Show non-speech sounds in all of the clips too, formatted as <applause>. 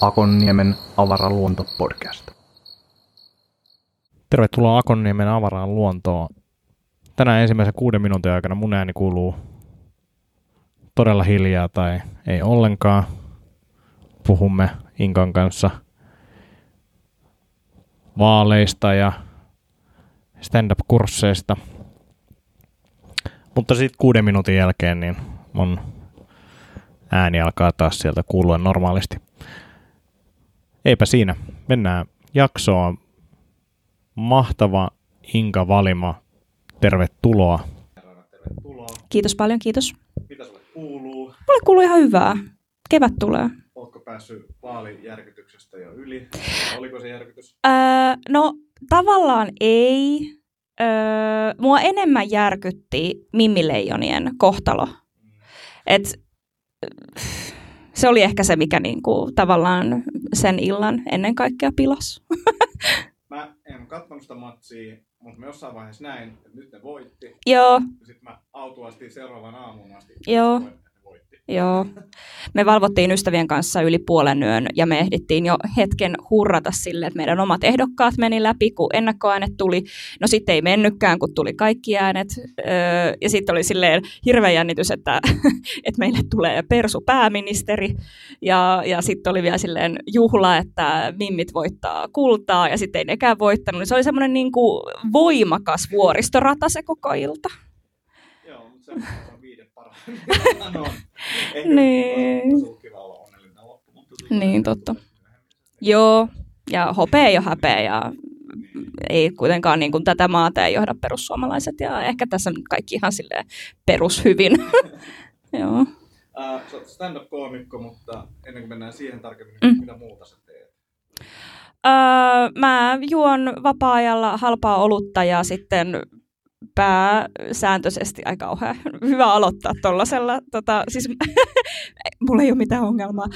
Akonniemen avaraluonto-podcast. Tervetuloa Akonniemen avaraan luontoon. Tänään ensimmäisen kuuden minuutin aikana mun ääni kuuluu todella hiljaa tai ei ollenkaan. Puhumme Inkan kanssa vaaleista ja stand-up-kursseista. Mutta sitten kuuden minuutin jälkeen niin mun ääni alkaa taas sieltä kuulua normaalisti. Eipä siinä. Mennään jaksoon. Mahtava Inka Valima. Tervetuloa. Kiitos paljon, kiitos. Mitä sulle kuuluu? Mulle kuuluu ihan hyvää. Kevät tulee. Päässyt vaalijärkytyksestä jo yli? Oliko se järkytys? Öö, no tavallaan ei. Öö, mua enemmän järkytti Mimmileijonien kohtalo. Et, se oli ehkä se, mikä niinku, tavallaan sen illan ennen kaikkea pilas. <laughs> Mä en katsonut sitä matsia, mutta mä jossain vaiheessa näin, että nyt ne voitti. Joo, sitten mä autuasti seuraavan aamun asti. Joo. Joo. Me valvottiin ystävien kanssa yli puolen yön ja me ehdittiin jo hetken hurrata sille, että meidän omat ehdokkaat meni läpi, kun ennakkoäänet tuli. No sitten ei mennytkään, kun tuli kaikki äänet. Öö, ja sitten oli silleen hirveä jännitys, että, <laughs> että meille tulee persu pääministeri. Ja, ja sitten oli vielä silleen juhla, että mimmit voittaa kultaa ja sitten ei nekään voittanut. Niin Se oli semmoinen niin kuin voimakas vuoristorata se koko ilta. Joo, mutta se on viiden parhain. <laughs> Niin. Tuli Niin, totta. Joo, ja hopea ole häpeä ja ei kuitenkaan niin kuin tätä maata ei johda perussuomalaiset ja ehkä tässä on kaikki ihan silleen perushyvin. <laughs> Joo. Äh, sä oot stand-up-koomikko, mutta ennen kuin mennään siihen tarkemmin, Mm. niin mitä muuta sä teet? Öö, mä juon vapaa-ajalla halpaa olutta ja sitten pääsääntöisesti aika kauhean hyvä aloittaa tuollaisella. Tota, siis, <laughs> mulla ei ole mitään ongelmaa.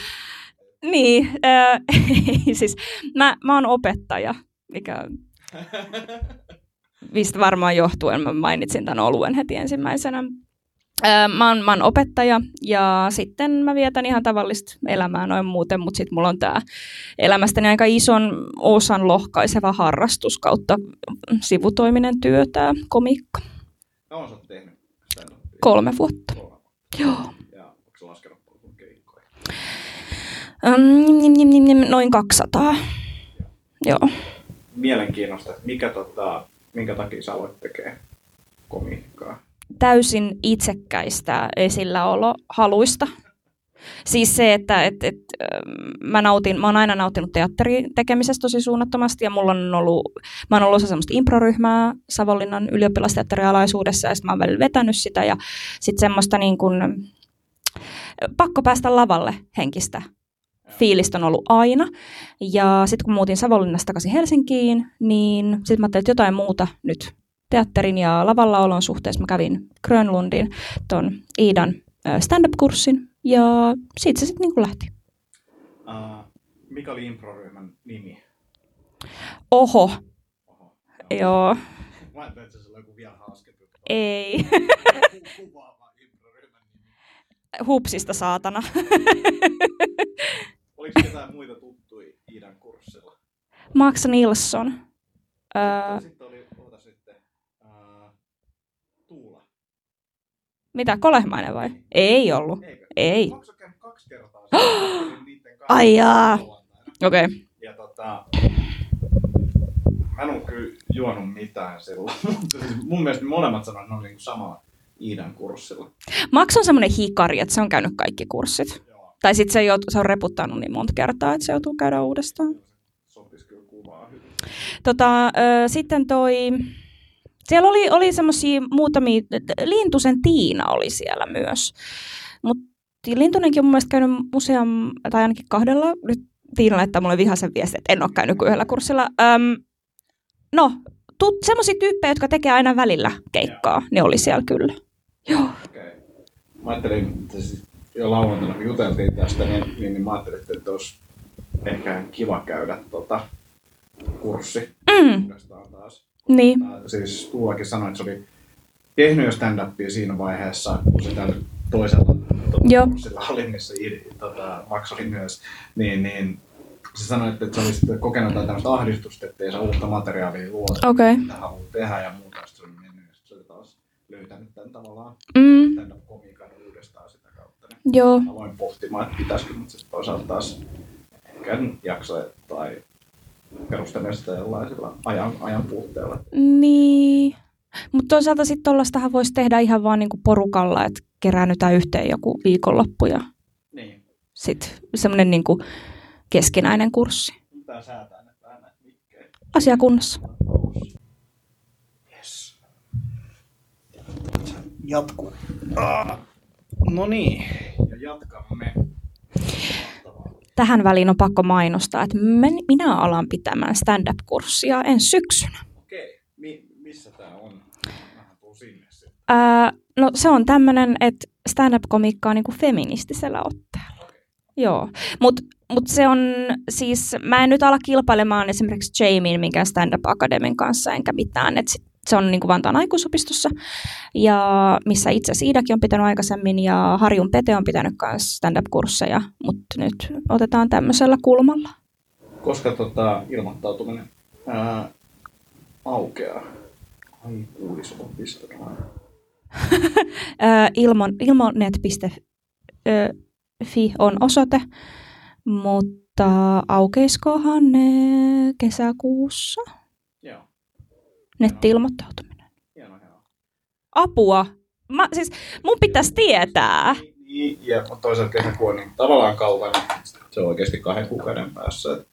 Niin, <laughs> öö, siis mä, mä oon opettaja, mikä <laughs> mistä varmaan johtuen mä mainitsin tämän oluen heti ensimmäisenä. Öö, Mä oon, mä oon opettaja ja sitten mä vietän ihan tavallista elämää noin muuten, mutta sitten mulla on tämä elämästäni aika ison osan lohkaiseva harrastus kautta sivutoiminen työ, tämä komiikka. Kauan sä oot tehnyt stand-upia? Kolme vuotta. Kolme. Joo. Ja onko laskenut keikkoja? Nim, noin 200. Joo. Mielenkiinnosta, mikä tota, minkä takia sä aloit tekemään komiikkaa? Täysin itsekkäistä esilläolohaluista. Siis se, että et, et, ähm, mä, nautin, mä oon aina nauttinut teatterin tekemisestä tosi suunnattomasti ja mulla on ollut, mä oon ollut osa semmoista improryhmää Savonlinnan ylioppilasteatterialaisuudessa ja sitten mä oon välillä vetänyt sitä ja sitten semmoista niin kuin, pakko päästä lavalle henkistä fiilistä on ollut aina. Ja sitten kun muutin Savonlinnasta takaisin Helsinkiin, niin sitten mä ajattelin, että jotain muuta nyt teatterin ja lavalla olon suhteessa. Mä kävin Grönlundin ton Iidan stand-up-kurssin ja siitä se sitten niinku lähti. Uh, mikä oli improryhmän nimi? Oho, Oho. joo, Mä ajattelin, että se oli joku vielä hauskempi. ei. Hupsista saatana. <laughs> Oliko ketään muita tuttuja Iidan kurssilla? Max Nilsson. Öö, Sitten oli, oota sitten, uh, Tuula. Mitä, Kolehmainen vai? Ei ollut. Ei. Kaksi kertaa? Ai jaa. Okei. Okay. Ja tota, mä en ole kyllä juonut mitään silloin, mutta <laughs> siis mun mielestä molemmat sanoivat, että ne oli niinku samalla Iidan kurssilla. Max on semmoinen hikari, että se on käynyt kaikki kurssit. Joo, Tai sitten se, jout- se on reputtanut niin monta kertaa, että se joutuu käydä uudestaan. sopisi kyllä kuvaa hyvin. Tota, ö, sitten toi... Siellä oli, oli semmoisia muutamia... Lintusen Tiina oli siellä myös. Mutta Lintunenkin on mun mielestä käynyt useam, tai ainakin kahdella. Nyt Tiina laittaa mulle vihaisen viestin, että en ole käynyt kuin yhdellä kurssilla. Öm, no, tut, semmoisia tyyppejä, jotka tekee aina välillä keikkaa, ne oli siellä kyllä. Joo. Okei. Mä ajattelin, että siis jo lauantaina kun juteltiin tästä, niin, niin, niin mä ajattelin, että olisi ehkä kiva käydä tota kurssi Mm. taas. Niin. Siis Tuulakin sanoi, että se oli tehnyt jo stand-upia siinä vaiheessa, kun se tällä toisella Joo. sillä Iiri, tota, Max oli myös, niin, niin se sanoi, että se oli sitten kokenut jotain tämmöistä ahdistusta, että ei saa uutta materiaalia luoda, Okei. mitä haluaa tehdä ja muuta. Sitten se oli mennyt ja se oli taas löytänyt tämän tavallaan Mm, stand-up-komiikan uudestaan sitä kautta. Niin joo. aloin pohtimaan, että pitäisikö, mutta sitten toisaalta taas ehkä jaksa tai perustelen sitä jollaisella ajan, ajan puutteella. Niin. Mutta toisaalta sitten tuollaistahan voisi tehdä ihan vaan niinku porukalla, että keräännytään yhteen joku viikonloppu ja Niin. sitten semmoinen niinku keskinäinen kurssi. Säätää vähän. Asia kunnossa. Yes. Jatkuu. Ah. No niin, ja jatkamme. Tähän väliin on pakko mainostaa, että minä alan pitämään stand-up-kurssia ensi syksynä. Okei, Mi- missä tää on? Sinne. Ää, no se on tämmöinen, että stand-up-komiikka on niinku feministisellä otteella. Joo, mutta mut se on siis, mä en nyt ala kilpailemaan esimerkiksi Jamiein minkään stand-up akademin kanssa enkä mitään, että se on niinku Vantaan aikuisopistossa, ja missä itse asiassa Iidakin on pitänyt aikaisemmin, ja Harjun Pete on pitänyt myös stand-up-kursseja, mutta nyt otetaan tämmöisellä kulmalla. Koska tota, ilmoittautuminen ää, aukeaa. Aikuisopisto. <laughs> Ilmon, ilmonet.fi on osoite, mutta aukeiskohan ne kesäkuussa Joo, netti-ilmoittautuminen. Apua! Mä, siis mun pitäisi tietää. Niin, ja mutta toisaalta kesäkuu on niin tavallaan kaukana. Se on oikeasti kahden kuukauden päässä.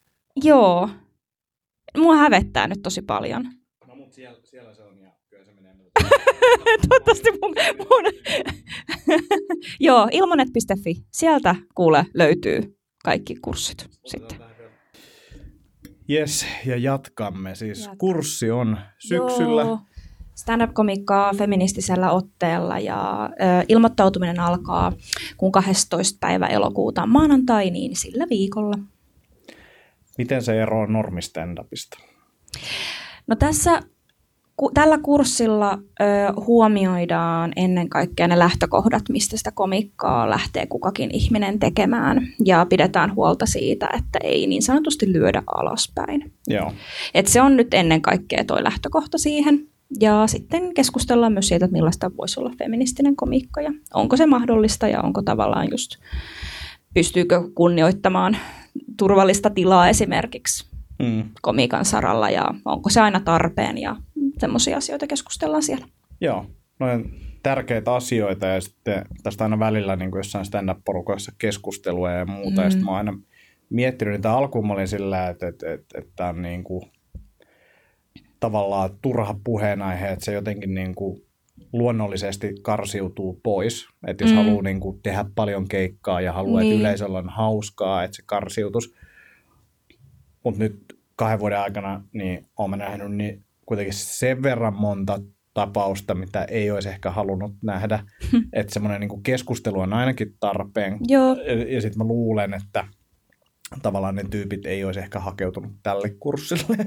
Joo. Mua hävettää nyt tosi paljon. No mut siellä, siellä se on ja kyllä se menee. <laughs> Toivottavasti mun... mun... <laughs> Joo, ilmonet.fi. Sieltä kuule löytyy kaikki kurssit sitten. Yes, ja jatkamme. Siis Jatkamme. kurssi on syksyllä. Joo. Stand-up-komikkaa feministisellä otteella ja ö, ilmoittautuminen alkaa kun 12. päivä elokuuta on maanantai, niin sillä viikolla. Miten se eroaa normistand-upista? No tässä ku, tällä kurssilla ö, huomioidaan ennen kaikkea ne lähtökohdat, mistä sitä komikkaa lähtee kukakin ihminen tekemään ja pidetään huolta siitä, että ei niin sanotusti lyödä alaspäin. Joo. Et se on nyt ennen kaikkea tuo lähtökohta siihen. Ja sitten keskustellaan myös siitä, että millaista voisi olla feministinen komiikka ja onko se mahdollista ja onko tavallaan just, pystyykö kunnioittamaan turvallista tilaa esimerkiksi Mm. komiikan saralla ja onko se aina tarpeen ja semmoisia asioita keskustellaan siellä. Joo, noin tärkeitä asioita ja sitten tästä aina välillä niin kuin jossain stand-up-porukoissa keskustelua ja muuta. Mm. Ja sitten mä oon aina miettinyt niitä alkuun, mä olin sillä, että, että, että, että on niin kuin tavallaan turha puheenaihe, että se jotenkin niin kuin luonnollisesti karsiutuu pois. Että jos mm. Mm. haluaa niin kuin tehdä paljon keikkaa ja haluaa, Niin. että yleisöllä on hauskaa, että se karsiutus. Mutta nyt kahden vuoden aikana niin olen nähnyt niin kuitenkin sen verran monta tapausta, mitä ei olisi ehkä halunnut nähdä. <laughs> että semmoinen niin keskustelu on ainakin tarpeen. Joo, Ja, ja sitten mä luulen, että tavallaan ne tyypit ei olisi ehkä hakeutunut tälle kurssille.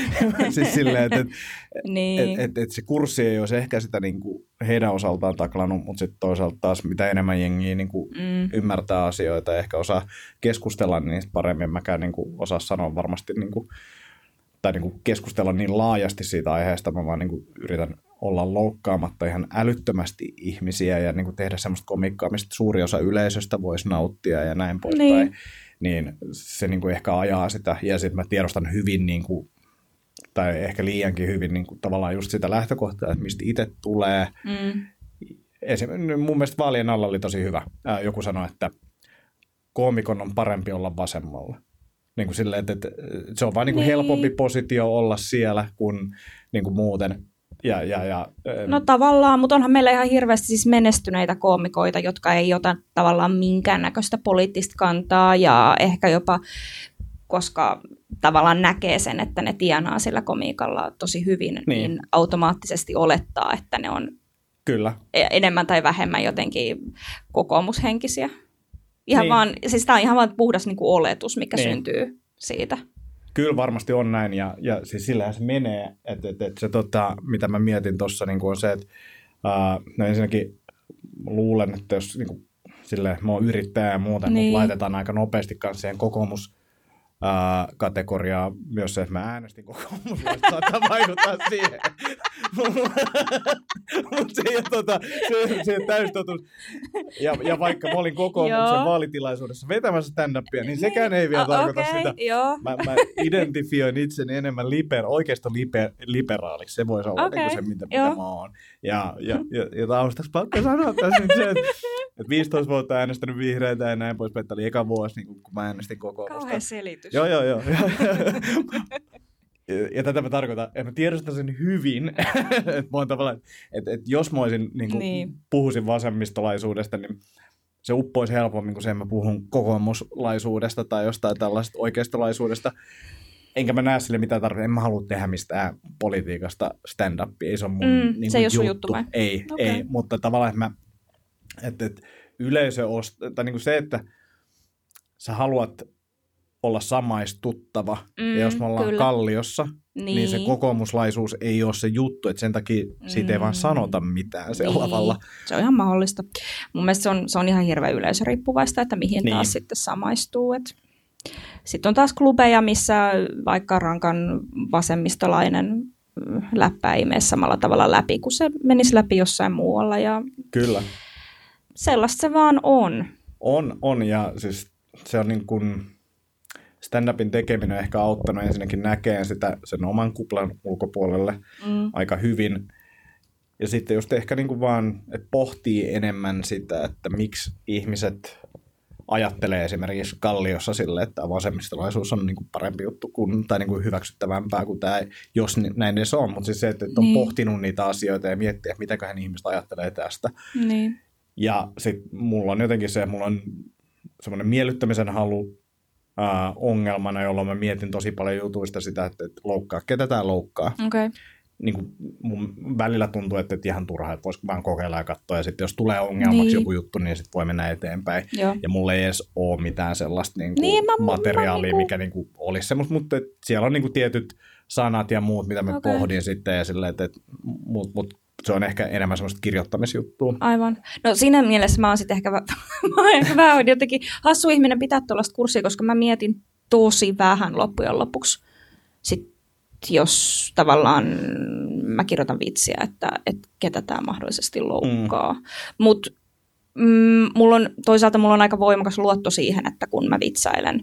<laughs> siis silleen, että et, <laughs> niin. et, et, et se kurssi ei olisi ehkä sitä niin kuin heidän osaltaan taklannut, mutta sitten toisaalta taas mitä enemmän jengiä niin kuin mm. ymmärtää asioita ja ehkä osaa keskustella niistä paremmin. Mäkään niin kuin osaa sanoa varmasti niin kuin, tai niin kuin keskustella niin laajasti siitä aiheesta. Mä vaan niin kuin yritän olla loukkaamatta ihan älyttömästi ihmisiä ja niin kuin tehdä semmoista komikkaa, mistä suuri osa yleisöstä voisi nauttia ja näin poispäin. Niin. Niin se niin kuin ehkä ajaa sitä. Ja sitten mä tiedostan hyvin niin kuin, tai ehkä liiankin hyvin niin kuin, tavallaan just sitä lähtökohtaa, että mistä itse tulee Mm. Esim. mun mielestä vaalien alla oli tosi hyvä. Ää, joku sanoi, että koomikon on parempi olla vasemmalla. Niin kuin silleen, että, että se on vaan niin kuin Niin. helpompi positio olla siellä kuin, niin kuin muuten. Ja, ja, ja, No tavallaan, mutta onhan meillä ihan hirveästi siis menestyneitä koomikoita, jotka ei ota tavallaan minkäännäköistä poliittista kantaa ja ehkä jopa, koska tavallaan näkee sen, että ne tienaa sillä komiikalla tosi hyvin, niin, Niin. niin automaattisesti olettaa, että ne on kyllä. e- enemmän tai vähemmän jotenkin kokoomushenkisiä. Ihan Niin. vaan, siis tämä on ihan vaan puhdas niin kuin oletus, mikä Niin. syntyy siitä. Kyllä varmasti on näin ja, ja siis sillähän se menee, että et, et se tota, mitä mä mietin tuossa niin on se, että uh, no ensinnäkin luulen, että jos niin kuin, silleen, mä oon yrittäjä ja muuten, niin. mutta laitetaan aika nopeasti kanssa siihen kokoomus uh, kategoriaa myös se, että mä äänestin kokoomuslaista, saattaa vaikuttaa siihen. Mutta se ei ole tota, se, se täys totuus. Ja, ja vaikka mä olin kokoomuksen vaalitilaisuudessa vetämässä stand-upia, niin sekään ei vielä oh, tarkoita okay, sitä. Joo. Mä, mä identifioin itseni enemmän liber, oikeasta liber, liberaaliksi. Se voisi olla okay. niin se, mitä, mitä mä oon. Ja, ja, ja, ja taustaksi pakko sanoa tässä nyt se, että, että 15 vuotta äänestänyt vihreitä ja näin pois. Että oli eka vuosi, niin kun mä äänestin kokoomusta. Kauhean selitys. Joo, joo, joo. <laughs> ja tätä mä tarkoitan, että mä tiedostan sen hyvin, <laughs> että mä tavallaan, että, että jos mä olisin, niin kuin, niin. puhuisin vasemmistolaisuudesta, niin se uppoisi helpommin kuin se, että mä puhun kokoomuslaisuudesta tai jostain tällaisesta oikeistolaisuudesta. Enkä mä näe sille mitään tarvitse. En mä halua tehdä mistään politiikasta stand-upia. Ei se on mun mm, niin se ei juttu. juttu vai? Ei, okay. ei, mutta tavallaan, että mä, että, että yleisö ost, tai niin kuin se, että sä haluat olla samaistuttava. Mm, ja jos me ollaan kyllä. kalliossa, niin. niin se kokoomuslaisuus ei ole se juttu, että sen takia siitä ei vaan mm. sanota mitään se niin. lavalla. Se on ihan mahdollista. Mun mielestä se on, se on ihan hirveän yleisöriippuvaista, että mihin niin. taas sitten samaistuu. Sitten on taas klubeja, missä vaikka rankan vasemmistolainen läppä ei mene samalla tavalla läpi, kun se menisi läpi jossain muualla. Ja Kyllä. Sellaista se vaan on. On, on ja siis se on niin kuin stand-upin tekeminen on ehkä auttanut ensinnäkin näkeen sitä sen oman kuplan ulkopuolelle mm. aika hyvin. Ja sitten just ehkä niin kuin vaan, että pohtii enemmän sitä, että miksi ihmiset ajattelee esimerkiksi Kalliossa sille, että vasemmistolaisuus on niin kuin parempi juttu kuin, tai niin kuin hyväksyttävämpää kuin tämä, jos näin edes on. Mutta siis se, että on niin. pohtinut niitä asioita ja miettiä, että mitäköhän ihmiset ajattelee tästä. Niin. Ja sitten mulla on jotenkin se, mulla on semmoinen miellyttämisen halu äh, ongelmana, jolloin mä mietin tosi paljon jutuista sitä, että, että loukkaa, ketä tämä loukkaa. Okay. Niin kuin mun välillä tuntuu, että, että ihan turha, että voisiko vaan kokeilla ja katsoa, ja sitten jos tulee ongelmaksi niin. joku juttu, niin sitten voi mennä eteenpäin. Joo. Ja mulla ei edes ole mitään sellaista niin kuin niin, mä, materiaalia, mä, niin kuin... mikä niin kuin olisi semmoista, mutta siellä on niin kuin tietyt sanat ja muut, mitä mä okay. pohdin sitten, ja silleen, että, että mut, mut se on ehkä enemmän semmoista kirjoittamisjuttua. Aivan. No siinä mielessä mä oon sitten ehkä, <laughs> mä oon ehkä vähän jotenkin hassu ihminen pitää tuollaista kurssia, koska mä mietin tosi vähän loppujen lopuksi. Sitten jos tavallaan mä kirjoitan vitsiä, että, että ketä tämä mahdollisesti loukkaa. Mm. Mutta mm, mulla on, toisaalta mulla on aika voimakas luotto siihen, että kun mä vitsailen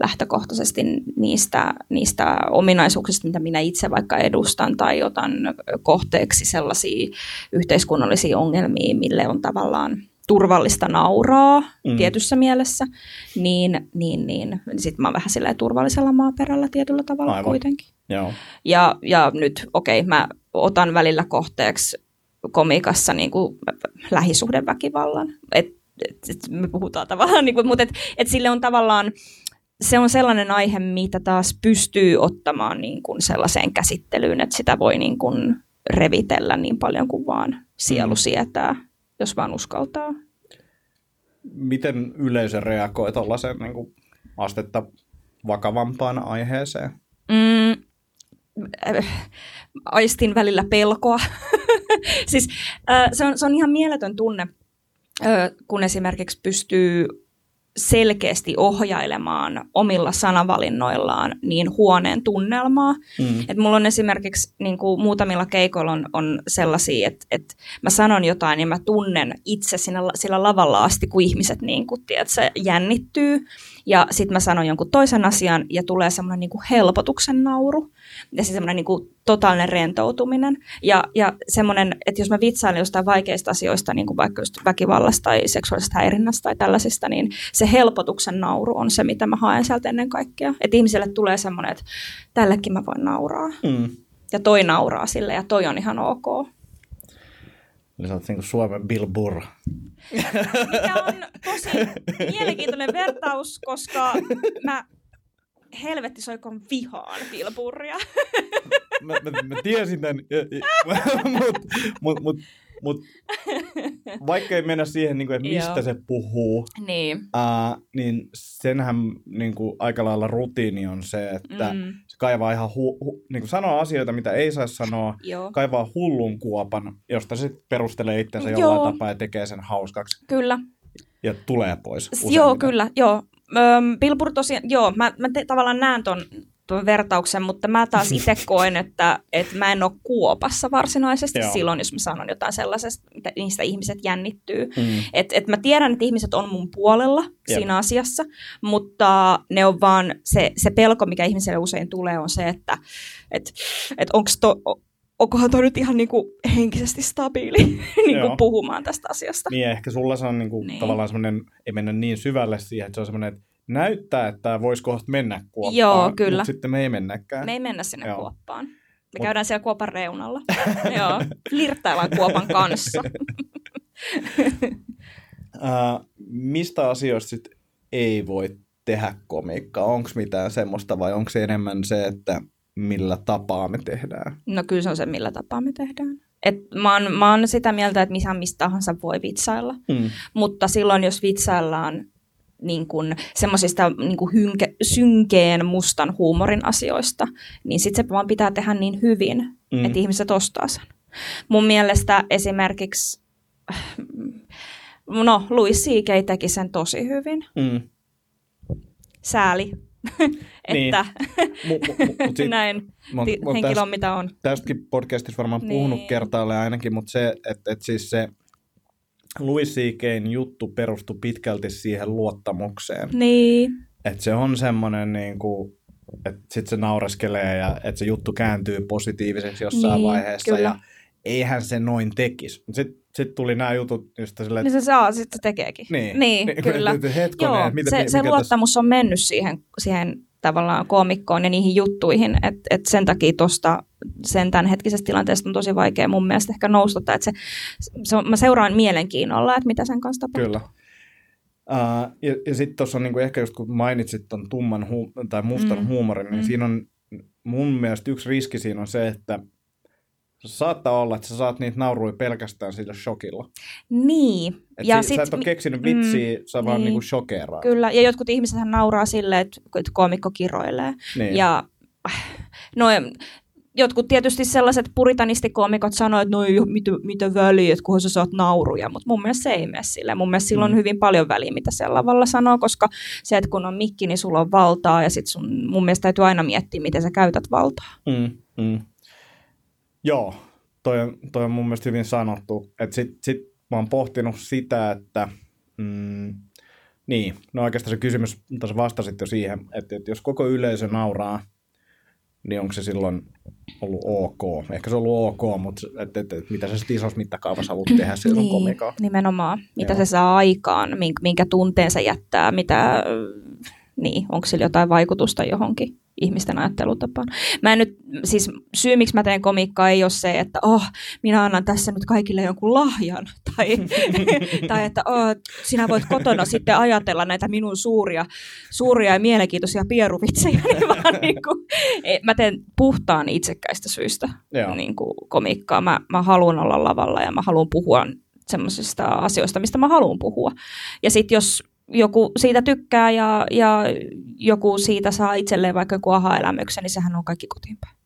lähtökohtaisesti niistä, niistä ominaisuuksista, mitä minä itse vaikka edustan tai otan kohteeksi sellaisia yhteiskunnallisia ongelmia, mille on tavallaan turvallista nauraa mm. tietyssä mielessä, niin, niin, niin sitten mä oon vähän silleen turvallisella maaperällä tietyllä tavalla Aivan. kuitenkin. Joo. Ja, ja nyt, okei, okay, mä otan välillä kohteeksi komikassa niin kuin lähisuhdeväkivallan. Et, et, et me puhutaan tavallaan, niin kuin, mutta et, et sille on tavallaan, se on sellainen aihe, mitä taas pystyy ottamaan niin kuin sellaiseen käsittelyyn, että sitä voi niin kuin revitellä niin paljon kuin vaan sielu mm. sietää, jos vaan uskaltaa. Miten yleisö reagoi tuollaiseen niin kuin astetta vakavampaan aiheeseen? Mm, aistin välillä pelkoa. <laughs> <laughs> siis äh, se, on, se on ihan mieletön tunne, äh, kun esimerkiksi pystyy selkeästi ohjailemaan omilla sanavalinnoillaan niin huoneen tunnelmaa. Mm. Et mulla on esimerkiksi niin kuin muutamilla keikoilla on, on sellaisia, että, että mä sanon jotain ja mä tunnen itse siinä, sillä lavalla asti, kun ihmiset niin kuin, tiedätkö, jännittyy. Ja sitten mä sanon jonkun toisen asian ja tulee semmoinen niin helpotuksen nauru ja se semmoinen niin kuin totaalinen rentoutuminen. Ja, ja semmoinen, että jos mä vitsailen jostain vaikeista asioista, niin kuin vaikka just väkivallasta tai seksuaalisesta häirinnästä tai tällaisista, niin se helpotuksen nauru on se, mitä mä haen sieltä ennen kaikkea. Että ihmiselle tulee semmoinen, että tällekin mä voin nauraa. Mm. Ja toi nauraa sille ja toi on ihan ok. Eli sä oot niin Suomen Bill Burr. Mikä on tosi mielenkiintoinen vertaus, koska mä helvetti soikon vihaan pilpurria. mä, mä, mä tiesin tämän, mutta <laughs> mut, mut, mut, vaikka ei mennä siihen, niin kuin, että mistä Joo. se puhuu, Niin. uh, niin senhän niin kuin, aika lailla rutiini on se, että Mm. se kaivaa ihan, hu, hu, niin kuin sanoo asioita, mitä ei saa sanoa, Joo. kaivaa hullun kuopan, josta se perustelee itsensä Joo. jollain tapaa ja tekee sen hauskaksi Kyllä. ja tulee pois. Joo, kyllä, joo. Öm, tosiaan, joo, mä, mä te, tavallaan näen ton, ton vertauksen, mutta mä taas <laughs> itse koen, että, että mä en ole kuopassa varsinaisesti Joo. silloin, jos mä sanon jotain sellaisesta, mitä niistä ihmiset jännittyy. Mm. Et, et mä tiedän, että ihmiset on mun puolella Jep. siinä asiassa, mutta ne on vaan, se, se pelko, mikä ihmiselle usein tulee, on se, että et, et onko to, onkohan toi nyt ihan niinku henkisesti stabiili <laughs> niinku puhumaan tästä asiasta. Niin ehkä sulla se on niinku Niin. niin. tavallaan semmoinen, ei mennä niin syvälle siihen, että se on semmoinen, että näyttää, että tämä voisi kohta mennä kuoppaan, Joo, kyllä. mutta sitten me ei mennäkään. Me ei mennä sinne Joo. kuoppaan. Me Mut- käydään siellä kuopan reunalla. <laughs> Joo, flirttaillaan kuopan kanssa. <laughs> Uh, mistä asioista sit ei voi tehdä komiikkaa? Onko mitään semmoista vai onko se enemmän se, että millä tapaa me tehdään? No kyllä se on se, millä tapaa me tehdään. Et mä, oon, mä oon sitä mieltä, että missä mistä tahansa voi vitsailla. Mm. Mutta silloin, jos vitsaillaan niin kuin semmoisista niin kuin hynke, synkeen mustan huumorin asioista, niin sitten se vaan pitää tehdä niin hyvin, Mm. että ihmiset ostaa sen. Mun mielestä esimerkiksi, no Louis C.K. teki sen tosi hyvin. Mm. Sääli, <laughs> Niin. että Mu, mu, mu, mut sit, <laughs> näin henkilö on mitä on. tästäkin podcastissa varmaan puhunut Niin. kertaalleen ainakin, mutta se, että, että siis se Louis C.K.'n juttu perustui pitkälti siihen luottamukseen. Niin, Että se on semmoinen, niin kuin, että sitten se naureskelee ja että se juttu kääntyy positiiviseksi jossain Niin, vaiheessa. kyllä. Ja eihän se noin tekisi. Sitten sit tuli nämä jutut just silleen, niin se saa, sitten se tekeekin. niin, niin <laughs> niin, kyllä. että Hetkonen, Joo, mitä, se, mikä se tässä- luottamus on mennyt siihen, siihen tavallaan koomikkoon ja niihin juttuihin, että et sen takia tuosta sen tämänhetkisestä tilanteesta on tosi vaikea mun mielestä ehkä nousta, tai että se, se on, mä seuraan mielenkiinnolla, että mitä sen kanssa tapahtuu. Kyllä. Uh, ja ja sitten tuossa on niinku ehkä just kun mainitsit ton tumman hu- tai mustan Mm. huumorin, niin mm. siinä on mun mielestä yksi riski siinä on se, että saattaa olla, että sä saat niitä nauruja pelkästään sillä shokilla. Niin. Et ja si- sä et sit, ole keksinyt mm, vitsiä, mm, sä vaan niin. niinku shokeeraat. kyllä, ja jotkut ihmiset nauraa silleen, että, että koomikko kiroilee. Niin. Ja no, jotkut tietysti sellaiset puritanistikomikot sanoo, että no ei mitä, mitä väliä, että kunhan sä saat nauruja, mutta mun mielestä se ei mene silleen. Mun mielestä sillä on Mm. hyvin paljon väliä, mitä se lavalla sanoo, koska se, että kun on mikki, niin sulla on valtaa ja sit sun, mun mielestä täytyy aina miettiä, miten sä käytät valtaa. Mm, mm. Joo, toi on, toi on mun mielestä hyvin sanottu. Et sit, sit mä oon pohtinut sitä, että mm, niin, no oikeastaan se kysymys, mutta sä vastasit jo siihen, että, että jos koko yleisö nauraa, niin onko se silloin ollut ok? Ehkä se on ollut ok, mutta että, että, että mitä sä sitten isossa mittakaavassa haluat tehdä <clears throat> sillä sun komikaa? nimenomaan. Mitä Joo. se saa aikaan, minkä, minkä tunteen se jättää, mitä, niin, onko sillä jotain vaikutusta johonkin ihmisten ajattelutapaan. Mä en nyt, siis syy miksi mä teen komiikkaa ei ole se, että oh, minä annan tässä nyt kaikille jonkun lahjan, <laughs> tai, tai että oh, sinä voit kotona sitten ajatella näitä minun suuria, suuria ja mielenkiintoisia pieruvitsejä, <laughs> niin vaan niin kuin, mä teen puhtaan itsekkäistä syistä Joo. niin kuin komiikkaa. Mä, mä haluan olla lavalla ja mä haluan puhua semmoisista asioista, mistä mä haluan puhua. Ja sitten jos joku siitä tykkää ja, ja joku siitä saa itselleen vaikka joku aha-elämyksen, niin sehän on kaikki kotiin päin.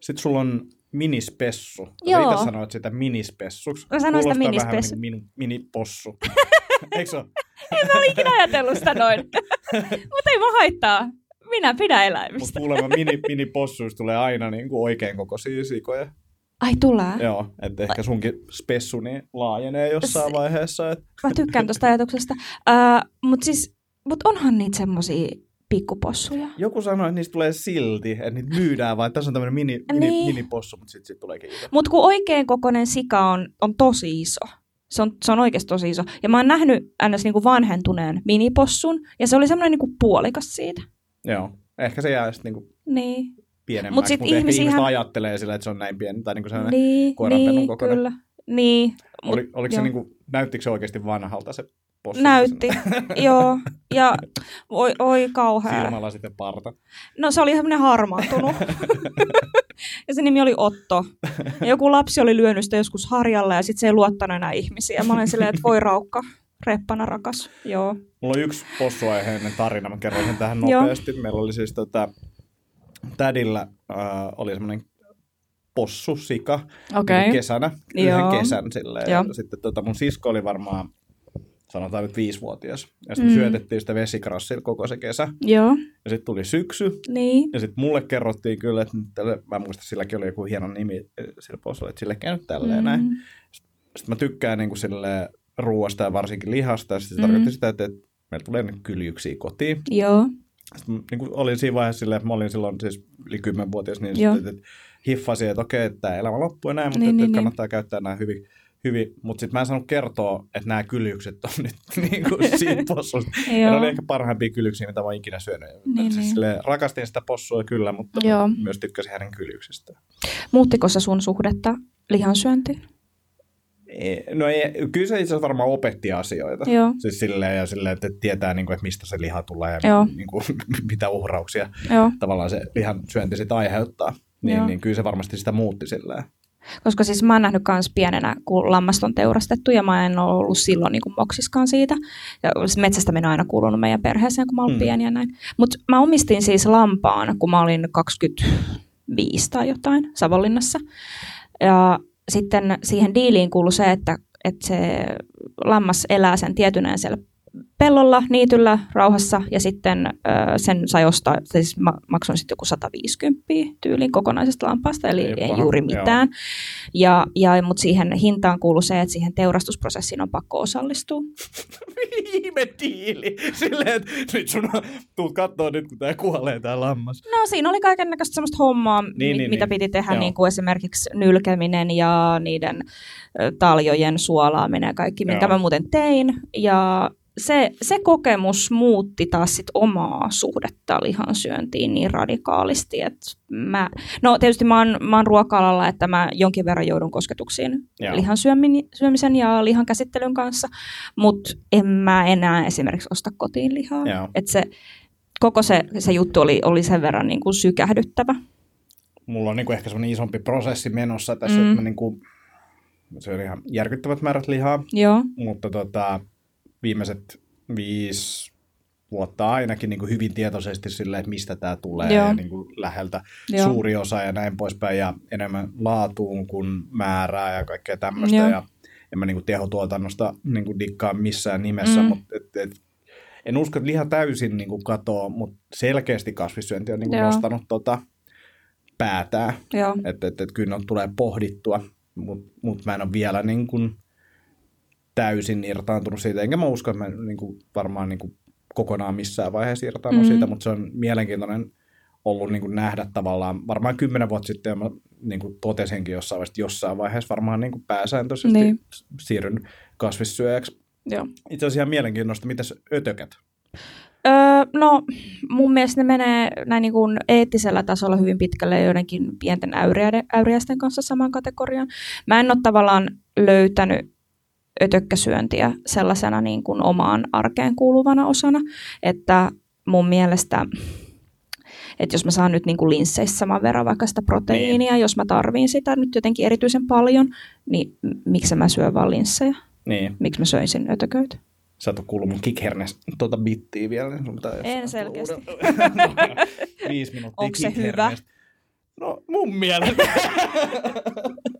Sitten sulla on minispessu. Joo. Itse sanoit sitä minispessuksi. Mä sanoin sitä Kuulostaa vähän minispessu. niin kuin mini, minipossu. <laughs> Eikö se ole? En mä ole ikinä ajatellut sitä noin. <laughs> Mutta ei mä haittaa. Minä pidän Mutta eläimistä. kuulemma mini, minipossuista tulee aina niin kuin oikein kokoisia sikoja. Ai tulee. Joo, että ehkä sunkin spessu niin laajenee jossain vaiheessa. Että... Mä tykkään tuosta ajatuksesta. Uh, Mutta siis, mut onhan niitä semmosia pikkupossuja. Joku sanoi, että niistä tulee silti, että niitä myydään, vaan tässä on tämmöinen mini, mini, Niin. minipossu, mutta sitten sit tuleekin iso. Mutta kun oikein kokoinen sika on, on tosi iso. Se on, se on oikeasti tosi iso. Ja mä oon nähnyt ns. Niinku vanhentuneen minipossun, ja se oli semmoinen niinku puolikas siitä. Joo, ehkä se jää sitten niinku Niin, pienemmäksi, Mut mutta mut ehkä ihmisihän- ihmiset ajattelee sillä, että se on näin pieni, tai niinku sellainen, niin, koiranpenun niin kokoinen. kyllä. Niin, oli, oliko se joo. niinku, näyttikö se oikeasti vanhalta se possu? näytti. <laughs> joo, ja oi, oi kauhea. Silmällä sitten parta. No se oli semmoinen harmaantunut. <laughs> Ja se nimi oli Otto. Ja joku lapsi oli lyönyt sitä joskus harjalla ja sitten se ei luottanut enää ihmisiä. Mä olin silleen, että voi raukka, reppana rakas. Joo. Mulla on yksi possuaiheinen tarina, mä kerron sen tähän nopeasti. Meillä oli siis tota, tädillä äh, oli semmoinen possu, sika, Okei. niin kesänä, yhden Joo. kesän silleen. Joo. Ja sitten tota, mun sisko oli varmaan, sanotaan nyt viisivuotias. Ja sitten Mm. syötettiin sitä vesikrassilla koko se kesä. Joo, Ja sitten tuli syksy. niin. Ja sitten mulle kerrottiin kyllä, että tälle, mä muistan, silläkin oli joku hieno nimi sillä possulla, että sille nyt tälleen mm. näin. Sitten mä tykkään niin kuin sille ruoasta ja varsinkin lihasta. Ja sitten se Mm. tarkoitti sitä, että, että meillä tulee nyt kyljyksiä kotiin. Joo, Sitten niin kuin olin siinä vaiheessa silleen, että mä olin silloin siis yli 10-vuotias, niin Joo. sitten, että hiffasin, että okei, että tämä elämä loppuu näin, mutta Niin, niin, niin, että niin. kannattaa käyttää nämä hyvin. hyvin. Mutta sitten mä en saanut kertoa, että nämä kyljykset on nyt <laughs> niin kuin <laughs> siitä possusta. Ja ne oli ehkä parhaimpia kyljyksiä, mitä mä oon ikinä syönyt. Niin, Niin, siis niin. silleen, rakastin sitä possua kyllä, mutta Joo. myös tykkäsin hänen kyljyksistään. Muuttiko se sun suhdetta lihansyöntiin? No ei, kyllä se itse asiassa varmaan opetti asioita. Joo. Siis silleen, ja silleen, että tietää, niin kuin, että mistä se liha tulee ja Joo. niin kuin, <laughs> mitä uhrauksia Joo. tavallaan se lihan syönti sitten aiheuttaa. Niin, Joo. niin kyllä se varmasti sitä muutti silleen. Koska siis mä oon nähnyt kans pienenä, kun lammasta on teurastettu ja mä en ole ollut silloin niin moksiskaan siitä. Ja siis metsästäminen on aina kuulunut meidän perheeseen, kun mä olin Mm. mm. pieni ja näin. Mutta mä omistin siis lampaan, kun mä olin 25 tai jotain Savonlinnassa. Ja sitten siihen diiliin kuului se, että, että se lammas elää sen tietyneen siellä pellolla, niityllä, rauhassa ja sitten ö, sen sai ostaa, siis ma- maksoin sitten joku 150 tyyliin kokonaisesta lampaasta, eli Ei ei, paha, juuri joo. mitään. Ja, ja, mutta siihen hintaan kuuluu se, että siihen teurastusprosessiin on pakko osallistua. <laughs> Viime diili! Silleen, että nyt sun tuut kattoo nyt, kun tää kuolee tää lammas. No siinä oli kaiken näköistä semmoista hommaa, niin, mit, niin, mitä niin. piti tehdä, Joo. niin kuin esimerkiksi nylkeminen ja niiden taljojen suolaaminen ja kaikki, minkä Joo. mä muuten tein. Ja se, se kokemus muutti taas sit omaa suhdetta lihansyöntiin niin radikaalisti, että mä, no tietysti mä oon, mä oon ruoka-alalla, että mä jonkin verran joudun kosketuksiin Joo. lihan syömin- syömisen ja lihan käsittelyn kanssa, mutta en mä enää esimerkiksi osta kotiin lihaa. Joo. Et se, koko se, se juttu oli, oli sen verran niin kuin sykähdyttävä. Mulla on niinku ehkä semmoinen isompi prosessi menossa tässä, Mm. että mä niinku, se on ihan järkyttävät määrät lihaa, Joo, mutta tota, viimeiset viisi vuotta ainakin niin kuin hyvin tietoisesti silleen, että mistä tämä tulee Joo. ja niin kuin läheltä Joo. suuri osa ja näin poispäin ja enemmän laatuun kuin määrää ja kaikkea tämmöistä Joo. ja en mä niin kuin tehotuotannosta niin kuin dikkaa missään nimessä, Mm. mutta et, et, en usko, että liha täysin niin kuin katoo, mutta selkeästi kasvissyönti on niin kuin Joo. nostanut tota päätään, että et, et kyllä ne tulee pohdittua, mutta mut mä en ole vielä niin kuin täysin irtaantunut siitä, enkä mä usko, että mä niin kuin varmaan niin kuin kokonaan missään vaiheessa irtaannut Mm. mm. siitä, mutta se on mielenkiintoinen ollut niin kuin nähdä tavallaan, varmaan kymmenen vuotta sitten, ja mä niin kuin totesinkin jossain vaiheessa, jossain vaiheessa varmaan niin kuin pääsääntöisesti Niin. siirryn kasvissyöjäksi. joo. Itse asiassa ihan mielenkiintoista, mitäs ötökät? Öö, no, mun mielestä ne menee näin niin kuin eettisellä tasolla hyvin pitkälle joidenkin pienten äyriäiden, äyriäisten kanssa samaan kategoriaan. Mä en ole tavallaan löytänyt ötökkäsyöntiä sellaisena niin kuin omaan arkeen kuuluvana osana, että mun mielestä että jos mä saan nyt niin kuin linsseissä saman verran vaikka sitä proteiinia, niin. jos mä tarviin sitä nyt jotenkin erityisen paljon, niin miksi mä syön vaan linssejä? Niin, Miksi mä söisin ötököitä? sä et ole kuullut mun kickhernes tuota bittiä vielä. Niin sun pitää En selkeästi. <laughs> Viisi minuuttia Onko se kickhernestä. No mun mielestä. <laughs>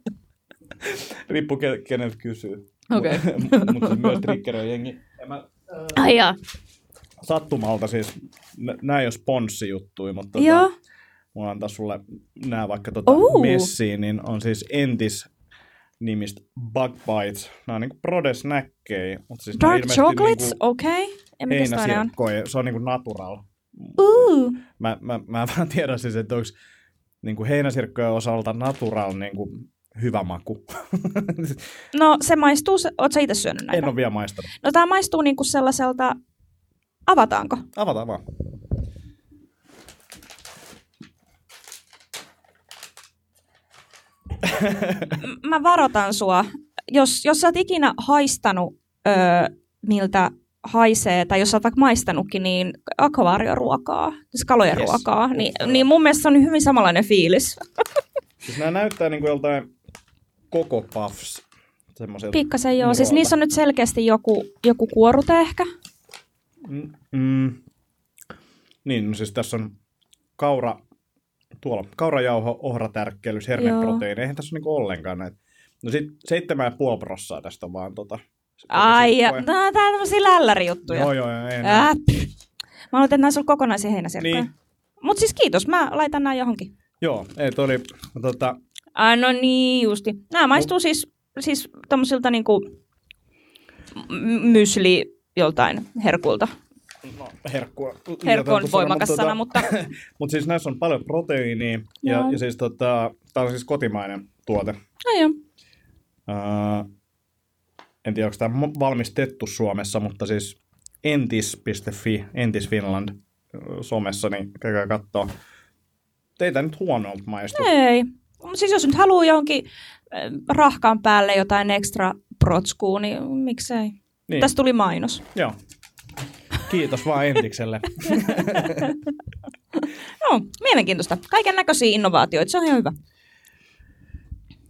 <laughs> Riippuu ke- keneltä kysyy. Okei. <laughs> Mutta siis myös triggeröi jengi. En mä, Ai jaa. sattumalta siis, n- nää ei ole sponssijuttuja, mutta Joo. tota, mulla antaa sulle nää vaikka tota Ooh. messiin, niin on siis entis nimistä Bug Bites. Nämä on niinku Prode-snäkkejä, mutta siis Dark ilmeisesti chocolates, niinku okei. Okay. Ja. Se on niinku natural. Uh. Mä, mä, mä vaan tiedän siis, että onko niinku heinäsirkkojen osalta natural niinku hyvä maku. <laughs> No se maistuu, oot sä itse syönyt näitä? en ole vielä maistanut. No tää maistuu niinku sellaiselta, avataanko? Avataan vaan. M- mä varotan sua. Jos, jos sä oot ikinä haistanut, öö, miltä haisee, tai jos sä oot vaikka maistanutkin, niin akvaarioruokaa, siis kalojen Yes. ruokaa, niin, niin mun mielestä on hyvin samanlainen fiilis. Siis nämä näyttää niin kuin joltain Coco Puffs. semmoiselta. Pikkasen joo. Siis ruoalta. niissä on nyt selkeästi joku, joku kuorute ehkä. Mm, mm. Niin, no siis tässä on kaura, tuolla kaurajauho, ohratärkkelys, herneproteiini. Eihän tässä ole niinku ollenkaan näitä. No sit 7,5 prossaa tästä vaan tota. Ai, ja, no, tää on tämmöisiä lällärijuttuja. Joo, joo, joo, ei Äh. Mä luulen, että näissä on kokonaisia heinäsirkkoja. Niin. Mut siis kiitos, mä laitan nämä johonkin. Joo, ei, toi oli, tota, Ai no niin, justi. Nämä maistuu siis, siis tommosilta niinku mysli joltain herkulta. no, herkkua. Herkku on liioiteltu sana, voimakas mutta sana, mutta <laughs> siis näissä on paljon proteiinia ja, Joo. ja siis tota, tämä on siis kotimainen tuote. no joo. Uh, en tiedä, onko tämä valmistettu Suomessa, mutta siis entis.fi, Entis Finland somessa, niin käykää katsoa. Teitä nyt huonolta maistu. Ei. Siis jos nyt haluaa johonkin äh, rahkaan päälle jotain ekstra protskuu, niin miksei. Niin, Tästä tuli mainos. joo. Kiitos vaan Entikselle. Joo, <laughs> mielenkiintoista. Kaiken näköisiä innovaatioita, se on ihan hyvä.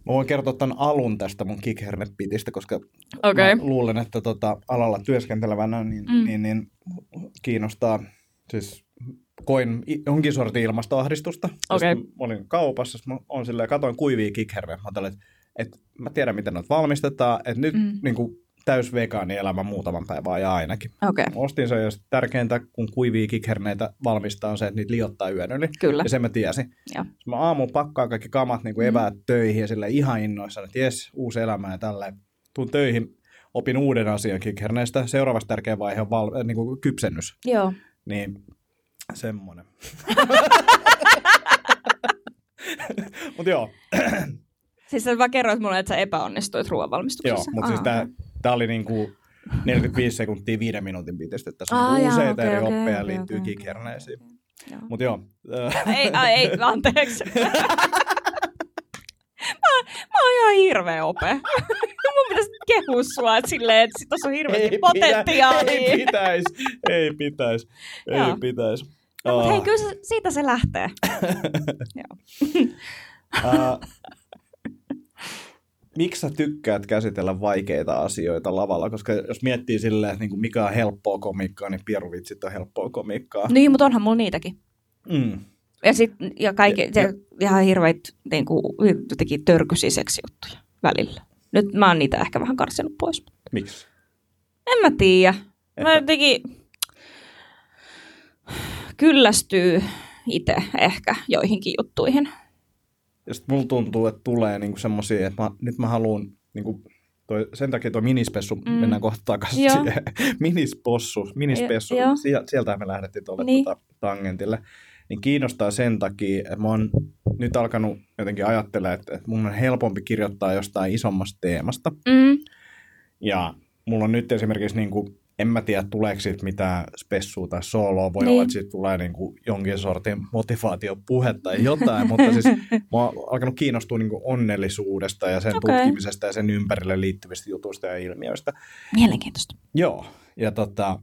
Mä voin kertoa tämän alun tästä mun kikhernepitistä, koska Okei. mä luulen, että tota, alalla työskentelevänä niin, Mm. mm. niin, niin kiinnostaa. Siis koin jonkin sortin ilmastoahdistusta. Okei. Sitten mä olin kaupassa, mä on silleen, katoin kuivia kikherneitä. Mä ajattelin, että, että mä tiedän, miten noita valmistetaan. Että nyt Mm. niin kuin, täys vegaanielämä muutaman päivän ajan ainakin. Mä ostin sen ja tärkeintä, kun kuivia kikherneitä valmistaa, on se, että niitä liottaa yön yli. kyllä. Ja sen mä tiesin. Sitten mä aamulla pakkaan kaikki kamat niin kuin Mm. eväät töihin ja sille ihan innoissaan, että jes, uusi elämä ja tälleen. Tuun töihin, opin uuden asian kikherneistä. Seuraavassa tärkeä vaihe on val- niin kuin kypsennys. Joo. Niin semmoinen. mutta joo, Siis sä vaan kerroit mulle, että sä epäonnistuit joo ruoanvalmistuksessa. mutta siis tää, tää oli niinku 45 sekuntia viiden minuutin piteistä. Tässä on jaa, useita okei, eri okei, oppeja okei, liittyy okei. Joo. Mutta joo, Ei, ai, ei, anteeksi. mä, mä oon ihan hirveä ope. Mun pitäisi kehua sua että silleen, että sit on hirveästi potentiaalia. ei pitäisi, ei pitäisi, ei Joo. pitäisi. No, mutta hei, kyllä se, siitä se lähtee. <laughs> Joo. Ää, miksi sä tykkäät käsitellä vaikeita asioita lavalla? Koska jos miettii silleen, että niinku mikä on helppoa komiikkaa, niin pieruvitsit on helppoa komiikkaa. Niin, mutta onhan mulla niitäkin. Mm. Ja, sit, ja kaikki, Ja- ja- ihan hirveitä niin kuin, jotenkin seksijuttuja välillä. Nyt mä oon niitä ehkä vähän karsinut pois. Miksi? En mä tiedä. Mä jotenkin kyllästyy itse ehkä joihinkin juttuihin. Ja sitten mulla tuntuu, että tulee niinku semmosia, että mä, nyt mä haluan, niinku, toi, sen takia tuo minispessu, Mm. mennään kohta takaisin Joo. siihen. Minispossu, <laughs> minispessu, Jo- joo. siel- sieltä me lähdettiin tuolle Niin. tota, tangentille. Niin kiinnostaa sen takia, että mä oon nyt alkanut jotenkin ajattelemaan, että, että mun on helpompi kirjoittaa jostain isommasta teemasta. Mm. Ja mulla on nyt esimerkiksi, niin kuin, en mä tiedä tuleeko siitä mitään spessua tai sooloa, voi Niin. olla, että siitä tulee niin kuin jonkin sortin motivaatiopuhe tai jotain, <laughs> mutta siis mä oon alkanut kiinnostua niin kuin onnellisuudesta ja sen okay. tutkimisesta ja sen ympärille liittyvistä jutuista ja ilmiöistä. Mielenkiintoista. Joo, ja tota,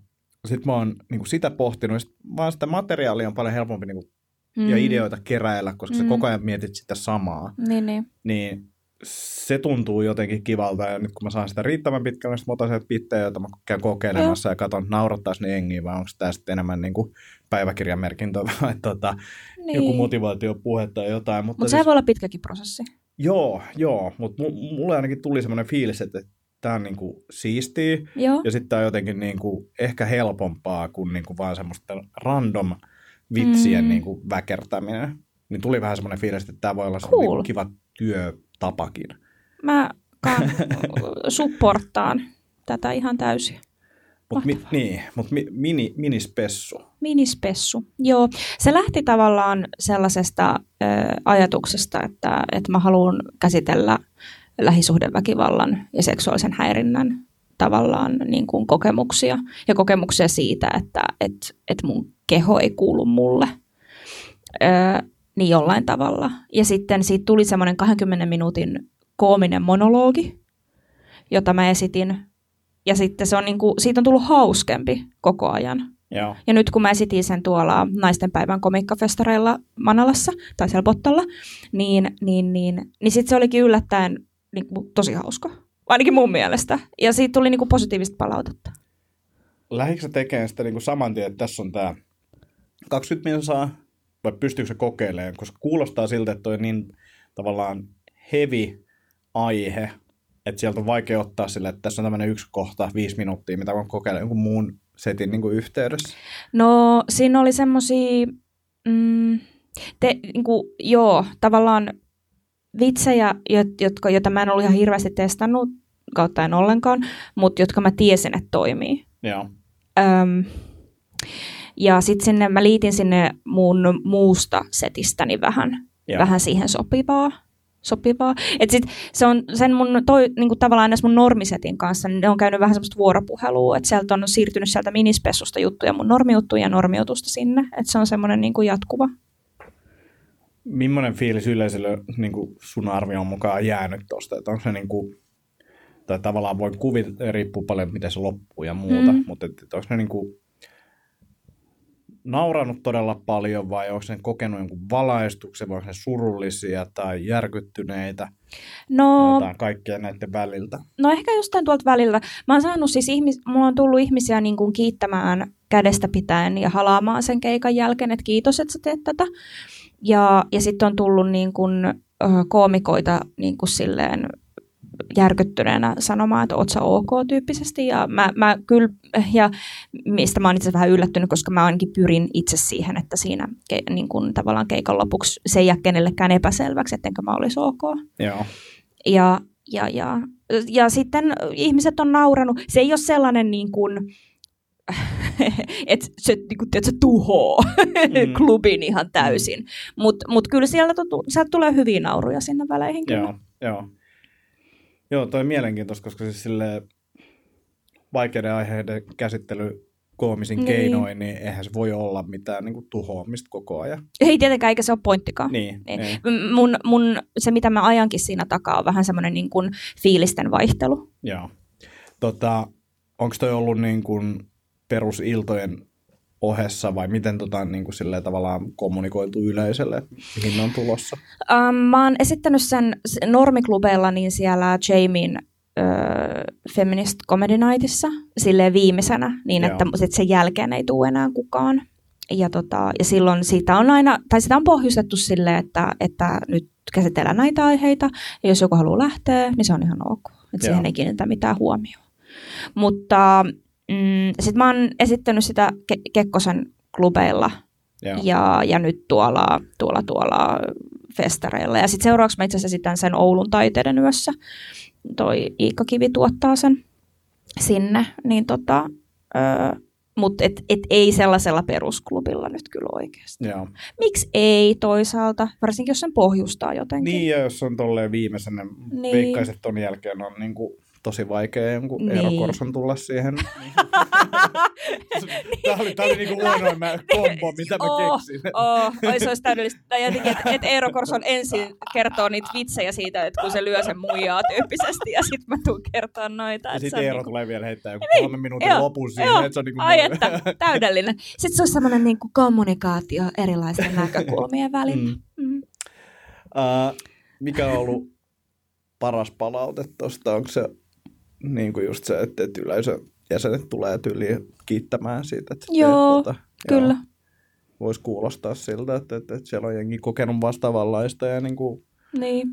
sitten mä oon niin kuin sitä pohtinut, sit vaan sitä materiaalia on paljon helpompi niin kuin, Mm. ja ideoita keräillä, koska. Mm. sä koko ajan mietit sitä samaa Niin, niin. niin se tuntuu jotenkin kivalta. Ja nyt kun mä saan sitä riittävän pitkälle, niin mä otan sieltä bittejä, joita mä käyn kokeilemassa ja katson, naurattaisi ne jengiä, vai onko tämä sitten enemmän niin kuin päiväkirjamerkintä <laughs> vai tota, niin. joku motivaatiopuhe tai jotain. Mutta Mutta siis, se voi olla pitkäkin prosessi. Joo, joo, mutta mulle ainakin tuli semmoinen fiilis, että tämä on niin kuin siistiä Joo. ja sitten tämä on jotenkin niin kuin ehkä helpompaa kuin, niin kuin vaan semmoista random vitsien Mm. mm. niin kuin väkertäminen. Niin tuli vähän semmoinen fiilis, että tämä voi olla Cool. cool. niin kiva työtapakin. Mä kan- <laughs> supporttaan tätä ihan täysin. Mutta mi, niin, mut mi, mini, minispessu. Minispessu. Joo, se lähti tavallaan sellaisesta ö, ajatuksesta, että, että mä haluan käsitellä lähisuhdeväkivallan ja seksuaalisen häirinnän tavallaan niin kuin kokemuksia ja kokemuksia siitä, että että että mun keho ei kuulu mulle ö, niin jollain tavalla. Ja sitten siitä tuli semmoinen 20 minuutin koominen monologi, jota mä esitin. Ja sitten se on niin kuin, siitä on tullut hauskempi koko ajan. Joo. Ja nyt kun mä esitin sen tuolla naisten päivän komikkafestareilla Manalassa tai siellä Bottalla, niin, niin, niin, niin sitten se olikin yllättäen niin kuin, tosi hauska. Ainakin mun mielestä. Ja siitä tuli niin kuin, positiivista palautetta. Lähdikö tekemään sitä niin kuin saman tien, että tässä on tämä 20 minsaa, vai pystyykö se kokeilemaan? Koska kuulostaa siltä, että toi niin tavallaan heavy aihe, että sieltä on vaikea ottaa sille, että tässä on tämmöinen yksi kohta, viisi minuuttia, mitä voin kokeilla jonkun muun setin niin kuin yhteydessä? No siinä oli semmoisia, mm, te, niin kuin, joo, tavallaan vitsejä, jotka, joita mä en ollut ihan hirveästi testannut, kautta en ollenkaan, mutta jotka mä tiesin, että toimii. Joo. Öm, ja sitten sinne mä liitin sinne mun muusta setistäni vähän, Joo. vähän siihen sopivaa sopivaa. Et sit se on sen mun toi, niinku tavallaan edes mun normisetin kanssa, niin ne on käynyt vähän semmoista vuoropuhelua, että sieltä on siirtynyt sieltä minispessusta juttuja mun normiuttuja ja normiutusta sinne, että se on semmoinen niinku jatkuva. Millainen fiilis yleisölle niin kuin sun arvion mukaan jäänyt tuosta, että onko se niin kuin, tai tavallaan voi kuvitella, riippuu paljon miten se loppuu ja muuta, mm. mutta onko ne niin kuin nauranut todella paljon vai onko ne kokenut jonkun valaistuksen, vai onko ne surullisia tai järkyttyneitä? No, jotain kaikkea näiden väliltä. No ehkä jostain tuolta välillä. Mä oon saanut siis, ihmis, mulla on tullut ihmisiä niin kuin kiittämään kädestä pitäen ja halaamaan sen keikan jälkeen, että kiitos, että sä teet tätä. Ja, ja sitten on tullut niin kuin, koomikoita niin kuin silleen järkyttyneenä sanomaan, että oot sä ok tyyppisesti. Ja, mä, mä kyllä, ja mistä mä oon itse vähän yllättynyt, koska mä ainakin pyrin itse siihen, että siinä ke, niin kun, tavallaan keikan lopuksi se ei jää kenellekään epäselväksi, ettenkö mä olisi ok. Joo. Ja, ja, ja, ja sitten ihmiset on nauranut. Se ei ole sellainen niin kuin, <laughs> että se niin kuin, tiedät, se tuhoo mm. <laughs> klubin ihan täysin. Mm. Mutta mut kyllä sieltä, sieltä tulee hyviä nauruja sinne väleihin. Joo, joo. Joo, toi mielenkiintoista, koska siis sille vaikeiden aiheiden käsittely koomisin niin. keinoin, niin eihän se voi olla mitään niin kuin, tuhoamista koko ajan. Ei tietenkään, eikä se ole pointtikaan. Niin, niin. niin. Mun, mun, se, mitä mä ajankin siinä takaa, on vähän semmoinen niin kuin fiilisten vaihtelu. Joo. Tota, Onko toi ollut niin kuin perusiltojen ohessa vai miten tota, niin kuin silleen, tavallaan kommunikoitu yleisölle, mihin on tulossa? Um, mä oon esittänyt sen normiklubeilla niin siellä Jamiein uh, Feminist Comedy Nightissa silleen viimeisenä, niin että, että sen jälkeen ei tule enää kukaan. Ja, tota, ja silloin siitä on aina, tai sitä on pohjustettu silleen, että, että nyt käsitellään näitä aiheita, ja jos joku haluaa lähteä, niin se on ihan ok. Että siihen ei kiinnitä mitään huomioon. Mutta mm, sitten mä oon esittänyt sitä Ke- Kekkosen klubeilla ja, ja nyt tuolla, tuolla, tuolla festareilla. Ja sitten seuraavaksi mä itse asiassa esitän sen Oulun taiteiden yössä. Toi Iikka Kivi tuottaa sen sinne. Niin tota, öö, mutta et, et ei sellaisella perusklubilla nyt kyllä oikeasti. Joo. Miksi ei toisaalta, varsinkin jos sen pohjustaa jotenkin. Niin, ja jos on tolleen viimeisenä, niin. veikkaiset ton jälkeen on niinku tosi vaikea jonkun niin. Eero Korson tulla siihen. <laughs> tämä oli, tämä oli niinku huonoin kombo, mitä mä oh, keksin. Oh, oi, se olisi täydellistä. Tai jotenkin, että et Eero Korson ensin kertoo niitä vitsejä siitä, että kun se lyö sen muijaa tyyppisesti, ja sitten mä tuun kertoa noita. Ja sitten Eero niinku... tulee vielä heittää joku niin, kolme minuutin joo, lopun siihen, joo. että se on niinku... Ai että, täydellinen. Sitten se on semmoinen niinku kommunikaatio erilaisten <laughs> näkökulmien välillä. Mm. Mm. Uh, mikä on ollut paras palaute tuosta? Onko se niin kuin just se, että, että yleisön jäsenet tulee tyyliin kiittämään siitä. Että joo, että, kyllä. Voisi kuulostaa siltä, että, että, että siellä on jengi kokenut vastaavanlaista ja niin kuin... Niin.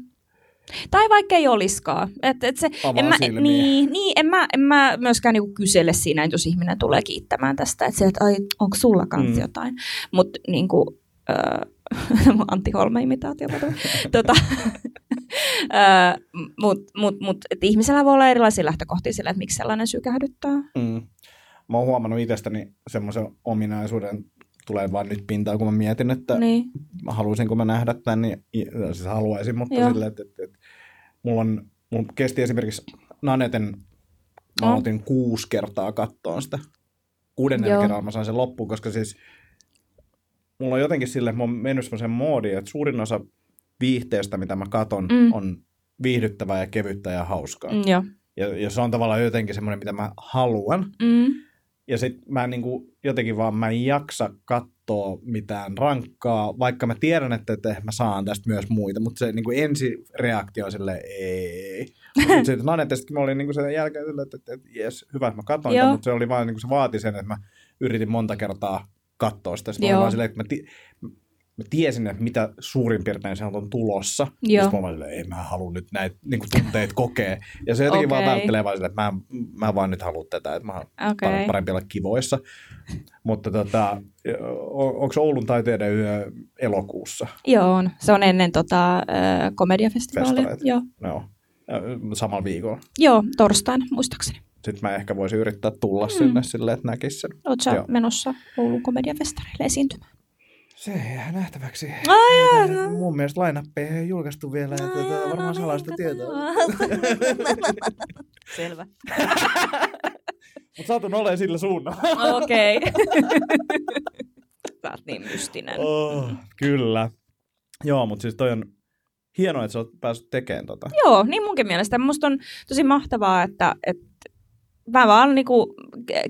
Tai vaikka ei olisikaan. Et, et se, en mä, niin, niin, en, mä, en mä myöskään niinku kysele siinä, että jos ihminen tulee kiittämään tästä, että, se, että ai, onko sulla kanssa mm. jotain. Mutta niinku, äh, <laughs> Antti Holme-imitaatio. tota, <laughs> Mutta mut, mut, ihmisellä voi olla erilaisia lähtökohtia sille, että miksi sellainen sykähdyttää. Mm. Mä oon huomannut itsestäni semmoisen ominaisuuden, tulee vaan nyt pintaan, kun mä mietin, että niin. haluaisinko mä nähdä tämän, niin siis haluaisin, mutta Joo. silleen, että, että, että mulla, on, mulla kesti esimerkiksi Naneten, mä no. otin kuusi kertaa kattoon sitä. Kuudennen kerran mä sain sen loppuun, koska siis mulla on jotenkin sille, että mä oon mennyt semmoiseen moodiin, että suurin osa viihteestä, mitä mä katon, mm. on viihdyttävää ja kevyttä ja hauskaa. Mm, ja. Ja, ja se on tavallaan jotenkin semmoinen, mitä mä haluan. Mm. ja sitten mä niin kuin, jotenkin vaan mä en jaksa katsoa mitään rankkaa, vaikka mä tiedän, että, että mä saan tästä myös muita, mutta se niin kuin ensireaktio on silleen, ei. Mutta sitten Nane mä olin niin kuin sen jälkeen silleen, että, että, että jes, hyvä, että mä katson, Joo. mutta se oli vaan niin kuin se vaati sen, että mä yritin monta kertaa katsoa sitä. Sitten mä vaan silleen, että mä, ti- mä tiesin, että mitä suurin piirtein sieltä on tulossa. Joo. Ja sitten mä olin ei mä halua nyt näitä niin kuin tunteita kokea. Ja se jotenkin vaan Okei. välttelee vaan silleen, että mä, mä vaan nyt haluan tätä, että mä okay. parempi olla kivoissa. Mutta tota, onko Oulun taiteiden yö elokuussa? Joo, on. Se on ennen tota, komediafestivaalia. Festareita. Joo. No, samalla viikolla. Joo, torstaina muistaakseni. Sitten mä ehkä voisin yrittää tulla mm. sinne silleen, että näkisi sen. Oletko menossa Oulun komediafestareille esiintymään? Se jää nähtäväksi. Ai, jaa. Mun mielestä lainappeja ei julkaistu vielä, tämä jaa, on varmaan no salaista niin, tietoa. <laughs> Selvä. <laughs> Mutta satun olemaan sillä suunnalla. <laughs> Okei. Sä oot niin mystinen. Oh, kyllä. Joo, mutta siis toi on hienoa, että sä oot päässyt tekemään tota. Joo, niin munkin mielestä. Musta on tosi mahtavaa, että, että mä vaan niinku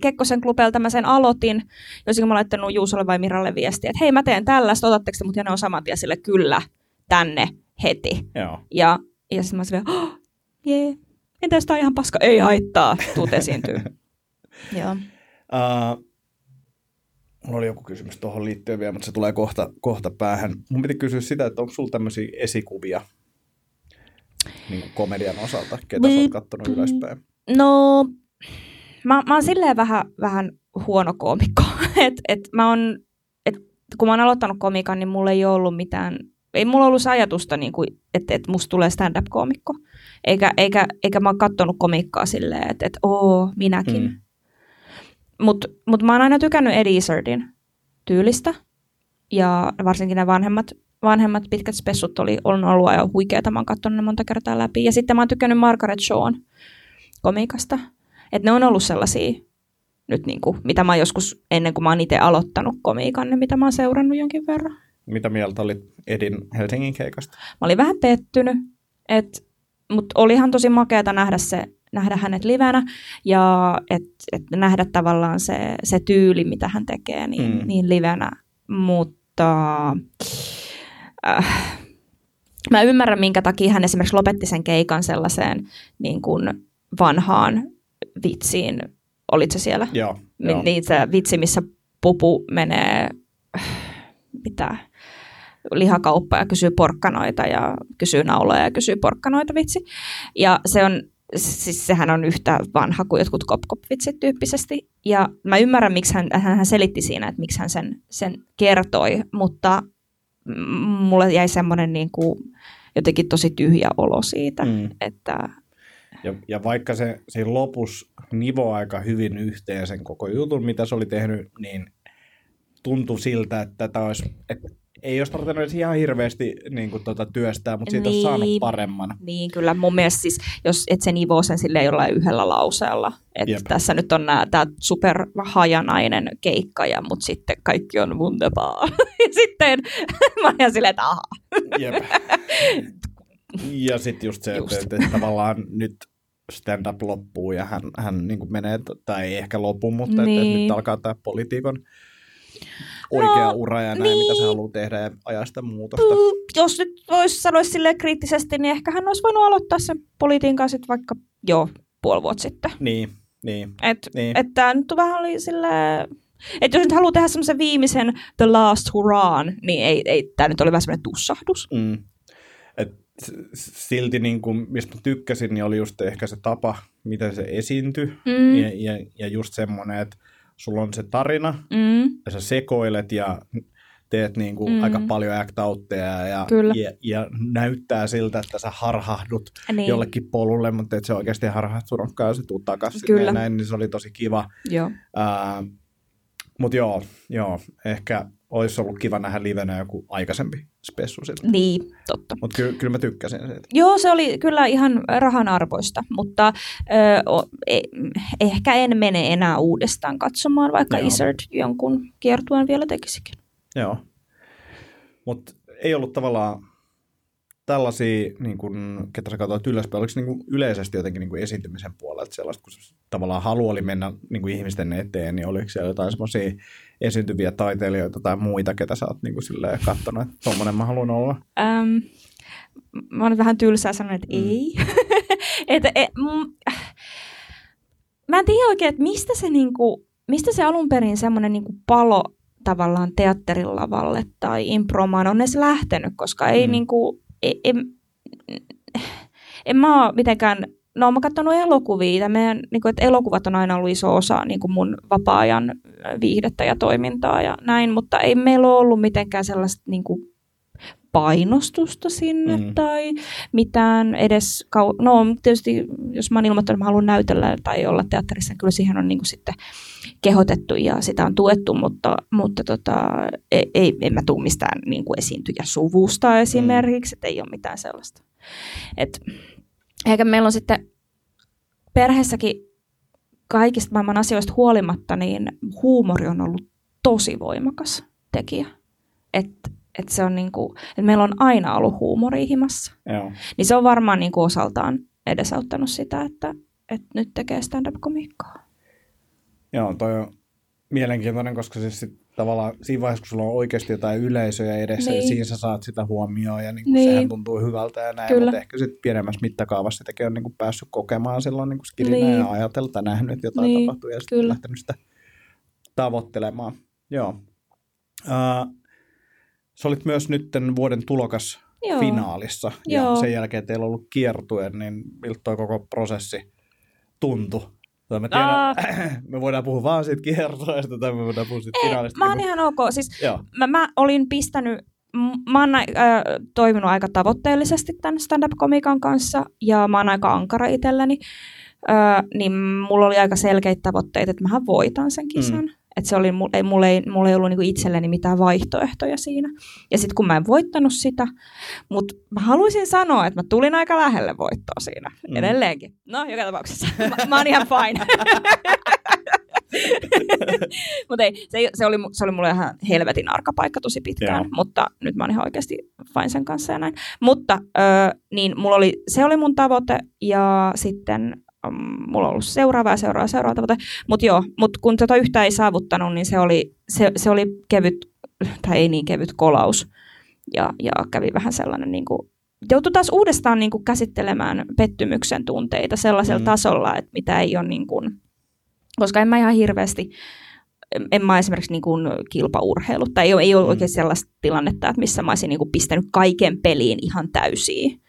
Kekkosen klubelta mä sen aloitin, jos mä laittanut Juusolle vai Miralle viestiä, että hei mä teen tällaista, otatteko te mut? Ja ne on saman tien sille kyllä tänne heti. Joo. Ja, ja sitten mä silleen, oh, jee, entäs tää on ihan paska? Ei haittaa, tuut esiintyy. <laughs> Joo. Uh, mulla oli joku kysymys tuohon liittyen vielä, mutta se tulee kohta, kohta päähän. Mun piti kysyä sitä, että onko sulla tämmöisiä esikuvia niin komedian osalta, ketä sä oot kattonut ylöspäin? No, mä, mä oon silleen vähän, vähän huono koomikko. <laughs> et, et mä oon, et, kun mä oon aloittanut komikan, niin mulla ei ollut mitään, ei mulla ollut ajatusta, niin kuin, että, että musta tulee stand-up-koomikko. Eikä, eikä, eikä mä oon kattonut komikkaa silleen, että, että oo, minäkin. Mm. Mm. Mutta mut mä oon aina tykännyt Eddie Izzardin tyylistä. Ja varsinkin ne vanhemmat, vanhemmat pitkät spessut oli, on ollut aivan huikeita. Mä oon katsonut ne monta kertaa läpi. Ja sitten mä oon tykännyt Margaret Shawn komikasta. Että ne on ollut sellaisia, nyt niinku, mitä mä oon joskus ennen kuin mä oon itse aloittanut komiikan, niin mitä mä oon seurannut jonkin verran. Mitä mieltä olit Edin Helsingin keikasta? Mä olin vähän pettynyt, mutta olihan tosi makeata nähdä, se, nähdä hänet livenä ja et, et nähdä tavallaan se, se tyyli, mitä hän tekee niin, mm. niin livenä. Mutta äh, mä ymmärrän, minkä takia hän esimerkiksi lopetti sen keikan sellaiseen niin kuin vanhaan vitsiin. Olitko se siellä? Joo. Mi- joo. Se vitsi, missä pupu menee mitä, lihakauppa ja kysyy porkkanoita ja kysyy nauloja ja kysyy porkkanoita vitsi. Ja se on, siis sehän on yhtä vanha kuin jotkut kop kop vitsit tyyppisesti. Ja mä ymmärrän, miksi hän, hän, hän selitti siinä, että miksi hän sen, sen kertoi, mutta mulle jäi semmoinen niin kuin jotenkin tosi tyhjä olo siitä, mm. että Ja, ja vaikka se siinä lopussa nivoo aika hyvin yhteen sen koko jutun, mitä se oli tehnyt, niin tuntui siltä, että tätä olisi, että ei olisi tarvinnut edes ihan hirveästi niin kuin, tuota, työstää, mutta siitä olisi saanut Niin. paremman. Niin, kyllä mun mielestä siis, jos et se nivoo sen silleen jollain yhdellä lauseella. Että Jep. tässä nyt on tämä superhajanainen keikka, ja, mutta sitten kaikki on wunderbar. <laughs> ja sitten <laughs> mä ihan silleen, että aha. Jep. <laughs> Ja sitten just se, Just. että, että tavallaan nyt stand-up loppuu ja hän, hän niin kuin menee, tai ei ehkä lopu, mutta niin. että, että Niin. nyt alkaa tämä politiikan oikea No, ura ja näin, mitä se niin. haluaa tehdä ja ajaa sitä muutosta. Mm, Jos nyt voisi sanoa silleen kriittisesti, niin ehkä hän olisi voinut aloittaa sen politiikan sitten vaikka jo puoli vuotta sitten. Niin, niin. Et, Niin. Että tämä nyt vähän oli silleen... Että jos nyt haluaa tehdä semmoisen viimeisen The Last Hurraan, niin ei, ei tämä nyt oli vähän semmoinen tussahdus. Mm. Silti, niin kuin, mistä mä tykkäsin, niin oli just ehkä se tapa, miten se esiintyi. Mm. Ja, ja, ja just semmoinen, että sulla on se tarina, Mm. ja sä sekoilet ja teet niin kuin Mm. aika paljon act-outteja ja, ja, ja näyttää siltä, että sä harhahdut Niin. jollekin polulle, mutta et se oikeasti harhahtunutkaan ja se tuu takaisin Kyllä. ja näin, niin se oli tosi kiva. Joo. Mutta joo, joo, ehkä olisi ollut kiva nähdä livenä joku aikaisempi spessu siltä. Niin, totta. Mutta ky- kyllä mä tykkäsin siitä. Joo, se oli kyllä ihan rahan arvoista, mutta ö, o, e, ehkä en mene enää uudestaan katsomaan, vaikka Joo. Izzard jonkun kiertueen vielä tekisikin. Joo. Mutta ei ollut tavallaan, tällaisia, niin kuin, ketä sä katsoit ylöspäin, oliko niin yleisesti jotenkin niin kuin esiintymisen puolelta sellaista, kun tavallaan halu oli mennä niin kuin ihmisten eteen, niin oliko siellä jotain semmoisia esiintyviä taiteilijoita tai muita, ketä sä oot niin kuin silleen katsonut, että tommonen mä haluan olla? Ähm, mä oon vähän tylsää sanoa, että mm. ei. et, et, mm, mä en tiedä oikein, että mistä se, niinku, mistä se alun perin semmoinen niinku palo tavallaan teatterin lavalle tai impromaan on edes lähtenyt, koska ei mm. niinku, en, en, en mä ole mitenkään, no mä katsonut elokuvia, meidän, niin kuin, että elokuvat on aina ollut iso osa niin kuin mun vapaa-ajan viihdettä ja toimintaa ja näin, mutta ei meillä ole ollut mitenkään sellaista niin kuin, painostusta sinne mm. tai mitään edes, kau- no tietysti jos mä oon ilmoittanut, että mä haluan näytellä tai olla teatterissa, niin kyllä siihen on niin kuin sitten kehotettu ja sitä on tuettu, mutta, mutta tota, ei, ei, en mä tule mistään niin kuin esiintyjä suvusta esimerkiksi, mm. että ei ole mitään sellaista. Et, eikä meillä on sitten perheessäkin kaikista maailman asioista huolimatta, niin huumori on ollut tosi voimakas tekijä. Että et se on niinku, et meillä on aina ollut huumori himassa. Joo. Niin se on varmaan niinku osaltaan edesauttanut sitä, että, että nyt tekee stand-up-komiikkaa. Joo, toi on mielenkiintoinen, koska siis sit tavallaan siinä vaiheessa, kun sulla on oikeasti jotain yleisöjä edessä, niin, niin siinä sä saat sitä huomioon ja niin niin. sehän tuntuu hyvältä ja näin, Kyllä. mutta ehkä sitten pienemmässä mittakaavassa sitäkin on niin kuin päässyt kokemaan silloin niin kuin niin. ja ajatella tai nähnyt, että jotain niin. tapahtuu ja sitten lähtenyt sitä tavoittelemaan. Joo. Uh, sä olit myös nyt vuoden tulokas Joo. finaalissa ja Joo. sen jälkeen teillä on ollut kiertue, niin miltä koko prosessi tuntui? Tai mä tiedän, <clears throat> me voidaan puhua vaan siitä kiertoista tai me voidaan puhua siitä Ei, finaalista. Mä oon niin ihan ok. Siis mä, mä, olin pistänyt, mä oon äh, toiminut aika tavoitteellisesti tämän stand-up-komikan kanssa ja mä oon aika ankara itselleni. Äh, niin mulla oli aika selkeitä tavoitteita, että mähän voitan sen kisan. Mm. Että se oli, ei, mulla, ei, mulla ei ollut niinku itselleni mitään vaihtoehtoja siinä. Ja sitten kun mä en voittanut sitä, mutta mä haluaisin sanoa, että mä tulin aika lähelle voittoa siinä mm. edelleenkin. No, joka tapauksessa. <laughs> mä, mä oon ihan fine. <laughs> mutta ei, se, se, oli, se oli mulle ihan helvetin arka paikka tosi pitkään, Joo. mutta nyt mä oon ihan oikeasti fine sen kanssa ja näin. Mutta ö, niin mulla oli, se oli mun tavoite ja sitten mulla on ollut seuraava ja seuraava seuraava tavoite. Mutta joo, mut kun tätä yhtä ei saavuttanut, niin se oli, se, se oli kevyt, tai ei niin kevyt kolaus. Ja, ja kävi vähän sellainen, niin kuin, joutui taas uudestaan niin kuin, käsittelemään pettymyksen tunteita sellaisella mm. tasolla, että mitä ei ole, niin kuin, koska en mä ihan hirveästi, en mä esimerkiksi niin kuin kilpaurheilu, tai ei ole, ei ole mm. oikein sellaista tilannetta, että missä mä olisin niin kuin pistänyt kaiken peliin ihan täysiin,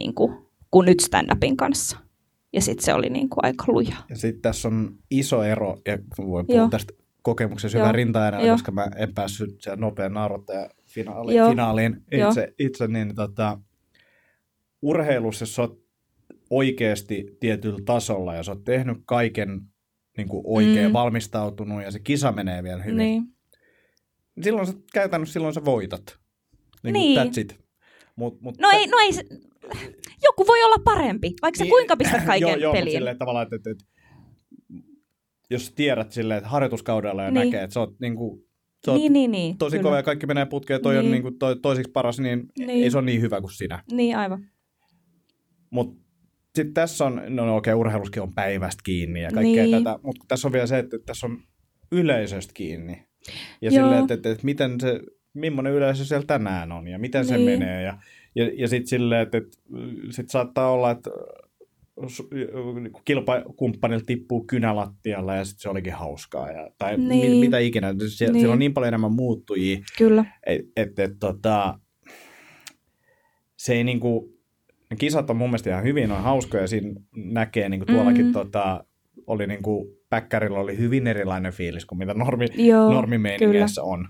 niin kuin, kuin nyt stand-upin kanssa. Ja sitten se oli niin kuin aika luja. Ja sitten tässä on iso ero, ja voin puhua Joo. tästä kokemuksessa hyvän rinta koska mä en päässyt siellä nopean naurattaja finaaliin, finaaliin itse, itse, niin tota, urheilussa, jos oot oikeasti tietyllä tasolla ja sä oot tehnyt kaiken niin kuin oikein mm. valmistautunut ja se kisa menee vielä hyvin, niin. silloin sä käytännössä silloin sä voitat. Niin, niin. That's it. Mut, mut no, ei, no ei, <laughs> joku voi olla parempi, vaikka niin, kuinka pistät <laughs> kaiken joo, joo, peliin. Joo, silleen tavallaan, että, että, että jos tiedät silleen, että harjoituskaudella ja niin. näkee, että sä oot, niin kuin, sä oot niin, niin, niin, tosi kova ja kaikki menee putkeen, toi niin. on niin kuin, toi, toisiksi paras, niin, niin ei se ole niin hyvä kuin sinä. Niin, aivan. Mutta sitten tässä on, no, no okei, okay, urheiluskin on päivästä kiinni ja kaikkea niin. tätä, mutta tässä on vielä se, että tässä on yleisöstä kiinni. Ja silleen, että, että, että miten se, millainen yleisö siellä tänään on ja miten niin. se menee ja ja, ja sitten silleen, että, että sit saattaa olla, että niinku kilpakumppanilta tippuu kynälattialla ja sitten se olikin hauskaa. Ja, tai niin. mit, mitä ikinä. Sie- niin. Siellä on niin paljon enemmän muuttujia. Kyllä. Että et, et, tota, se ei niinku, ne kisat on mun mielestä ihan hyvin, on hauskoja. Siinä näkee niinku tuollakin mm-hmm. tota, oli niinku, Päkkärillä oli hyvin erilainen fiilis kuin mitä normi, normimeiningeissä on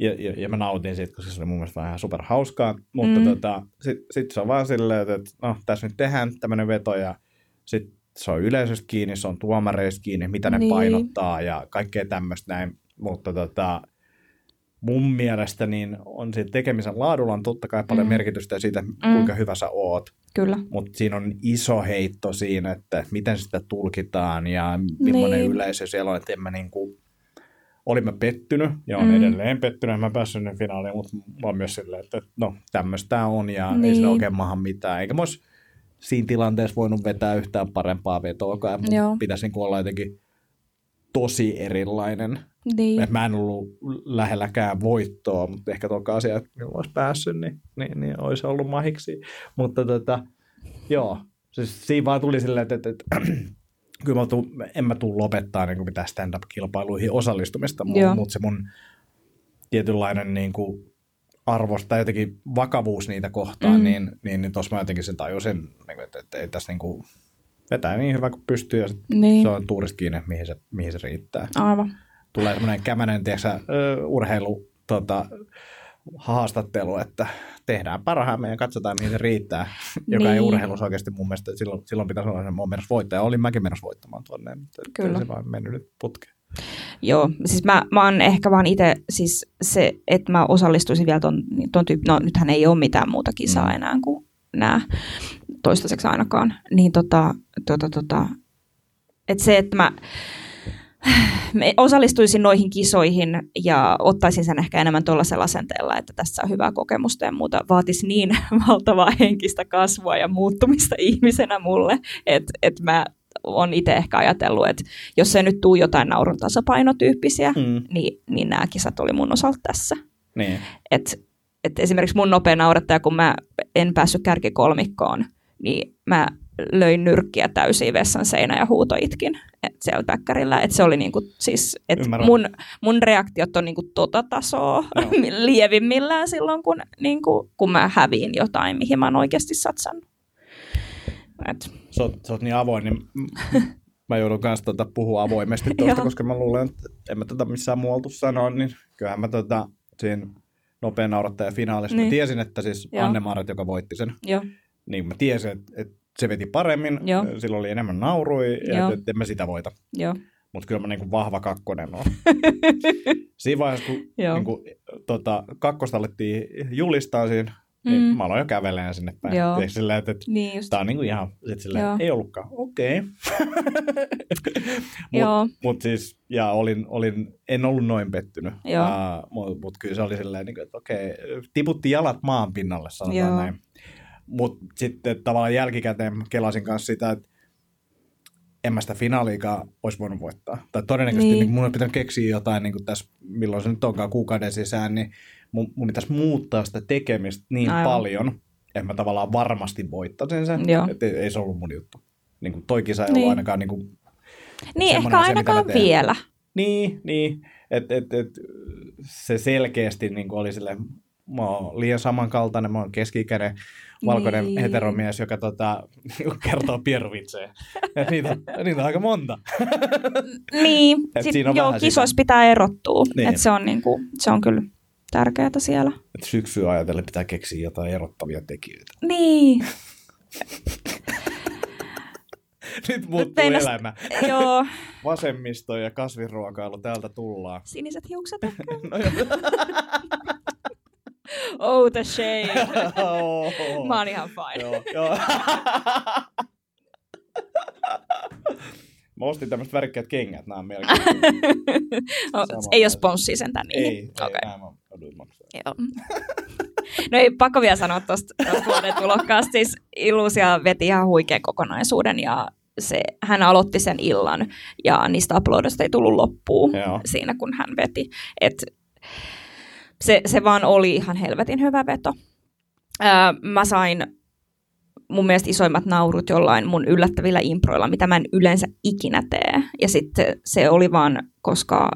ja, ja, ja mä nautin siitä, koska se oli mun mielestä vähän super hauskaa, mutta mm. tota, sitten sit se on vaan silleen, että, että no, tässä nyt tehdään tämmöinen veto ja sitten se on yleisöstä kiinni, se on tuomareista kiinni, mitä ne niin. painottaa ja kaikkea tämmöistä näin, mutta tota, mun mielestä niin on siitä tekemisen laadulla on totta kai paljon mm. merkitystä siitä, mm. kuinka hyvä sä oot. Kyllä. Mutta siinä on iso heitto siinä, että miten sitä tulkitaan ja millainen niin. yleisö siellä on, että en mä niinku, olin mä pettynyt ja on Mm. edelleen pettynyt, mä päässyt sinne finaaliin, mutta mä oon myös silleen, että no tämmöistä on ja niin. ei Niin. sillä oikein maha mitään. Eikä mä olisi siinä tilanteessa voinut vetää yhtään parempaa vetoakaan. Mun pitäisi niin olla jotenkin tosi erilainen. Niin. Et mä en ollut lähelläkään voittoa, mutta ehkä tuo asia, että olisi päässyt, niin, niin, niin olisi ollut mahiksi. Mutta tota, joo, siis siinä vaan tuli silleen, että, että, että kyllä mä tuun, en mä tule lopettaa niin mitään stand-up-kilpailuihin osallistumista, mutta se mun tietynlainen niin kuin arvosta tai jotenkin vakavuus niitä kohtaan, Mm. niin, niin, niin tuossa mä jotenkin sen tajusin, niin kuin, että, että ei tässä niin kuin vetää niin hyvä kuin pystyy ja sit Niin. se on tuurista kiinni, mihin se, mihin se riittää Aivan. tulee semmoinen kämänen tiiäksä, ö, urheilu tota, haastattelu, että tehdään parhaamme ja katsotaan, mihin se riittää, joka ei Niin. urheilussa oikeasti mun mielestä, silloin, silloin pitäisi olla se mun voittaja. Olin mäkin menossa voittamaan tuonne, mutta Kyllä. ei se vaan mennyt nyt putkeen. Joo, siis mä, mä oon ehkä vaan itse, siis se, että mä osallistuisin vielä ton, ton tyyppi, no nythän ei ole mitään muuta kisaa Mm. enää kuin nämä, toistaiseksi ainakaan, niin tota, tota, tota, että se, että mä <sighs> osallistuisin noihin kisoihin ja ottaisin sen ehkä enemmän tuollaisella asenteella, että tässä on hyvää kokemusta ja muuta, vaatisi niin <laughs> valtavaa henkistä kasvua ja muuttumista ihmisenä mulle, että että mä on itse ehkä ajatellut, että jos ei nyt tuu jotain naurun tasapainotyyppisiä, Mm. niin, niin nämä kisat oli mun osalta tässä. Niin. Et, et esimerkiksi mun nopea naurettaja, kun mä en päässyt kärkikolmikkoon, niin mä löin nyrkkiä täysin vessan seinä ja huutoitkin et siellä päkkärillä. Et se oli niinku, siis, et Ymmärrän. mun, mun reaktiot on niinku tota tasoa Joo. <laughs> lievimmillään silloin, kun, niinku, kun mä häviin jotain, mihin mä oon oikeasti satsannut. Et, Sä oot, sä oot niin avoin, niin mä joudun kanssa tota puhua avoimesti <laughs> tuosta, Joo. koska mä luulen, että en mä tätä missään muualta sanoa, niin kyllähän mä tota, siinä nopea naurattaja finaalissa, niin. Mä tiesin, että siis Joo. Anne Maaret, joka voitti sen, jo, niin mä tiesin, että, että se veti paremmin, Joo. sillä oli enemmän naurui, ja että, että en mä sitä voita. Mutta kyllä mä niinku vahva kakkonen on. <laughs> Siinä vaiheessa, kun niinku, tota, kakkosta alettiin julistaa siinä, niin Mm. mä aloin jo kävelemään sinne päin. Joo. Tiedätkö, Silleen, että, että niin just. tää on niinku ihan, sit silleen, Joo. ei ollutkaan, okei. Okay. <laughs> Mut, mut siis, ja olin, olin, en ollut noin pettynyt. Joo. Uh, mutta mut kyllä se oli silleen, niinku, että okei, tiputti jalat maan pinnalle, sanotaan Joo. näin. Mutta sitten tavallaan jälkikäteen kelasin kanssa sitä, että en mä sitä finaaliikaan olisi voinut voittaa. Tai todennäköisesti Niin. niin. mun olisi pitänyt keksiä jotain niin tässä, milloin se nyt onkaan kuukauden sisään, niin mun, mun pitäisi muuttaa sitä tekemistä niin Aivan. Paljon, että mä tavallaan varmasti voittaisin sen. Että ei, ei se ollut mun juttu. Niin kuin toi kisa ei Niin. ollut ainakaan niin kuin, Niin, ehkä asia, ainakaan vielä. niin, niin. Et, et, et, se selkeästi niin kuin oli silleen, mä oon liian samankaltainen, mä oon keski-ikäinen valkoinen Niin. heteromies, joka tota, <laughs> kertoo piervitsejä. Ja niitä, niitä on aika monta. Niin, Et sit, siinä on joo, kisoissa pitää erottua. Niin. Et se, on niinku, se on kyllä tärkeää siellä. Et syksyä ajatellen pitää keksiä jotain erottavia tekijöitä. Niin, <laughs> Nyt muuttuu meinas- elämä. joo. <laughs> Vasemmisto ja kasviruokailu, täältä tullaan. Siniset hiukset. No, joo. Oh, the shade. Oho. Mä oon ihan fine. Joo, joo. Mä ostin tämmöiset värikkäät kengät, nämä on. No, <laughs> ei ole sponssia sentään niihin. Ei, ei, Okei. nämä mä jouduin maksaa. Joo. No ei pakko vielä sanoa tuosta vuoden tulokkaasta. Siis Illusia veti ihan huikean kokonaisuuden ja se, hän aloitti sen illan ja niistä uploadista ei tullut loppuun Joo. siinä, kun hän veti. Et se, se vaan oli ihan helvetin hyvä veto. Ää, mä sain mun mielestä isoimmat naurut jollain mun yllättävillä improilla, mitä mä en yleensä ikinä tee. Ja sitten se oli vaan, koska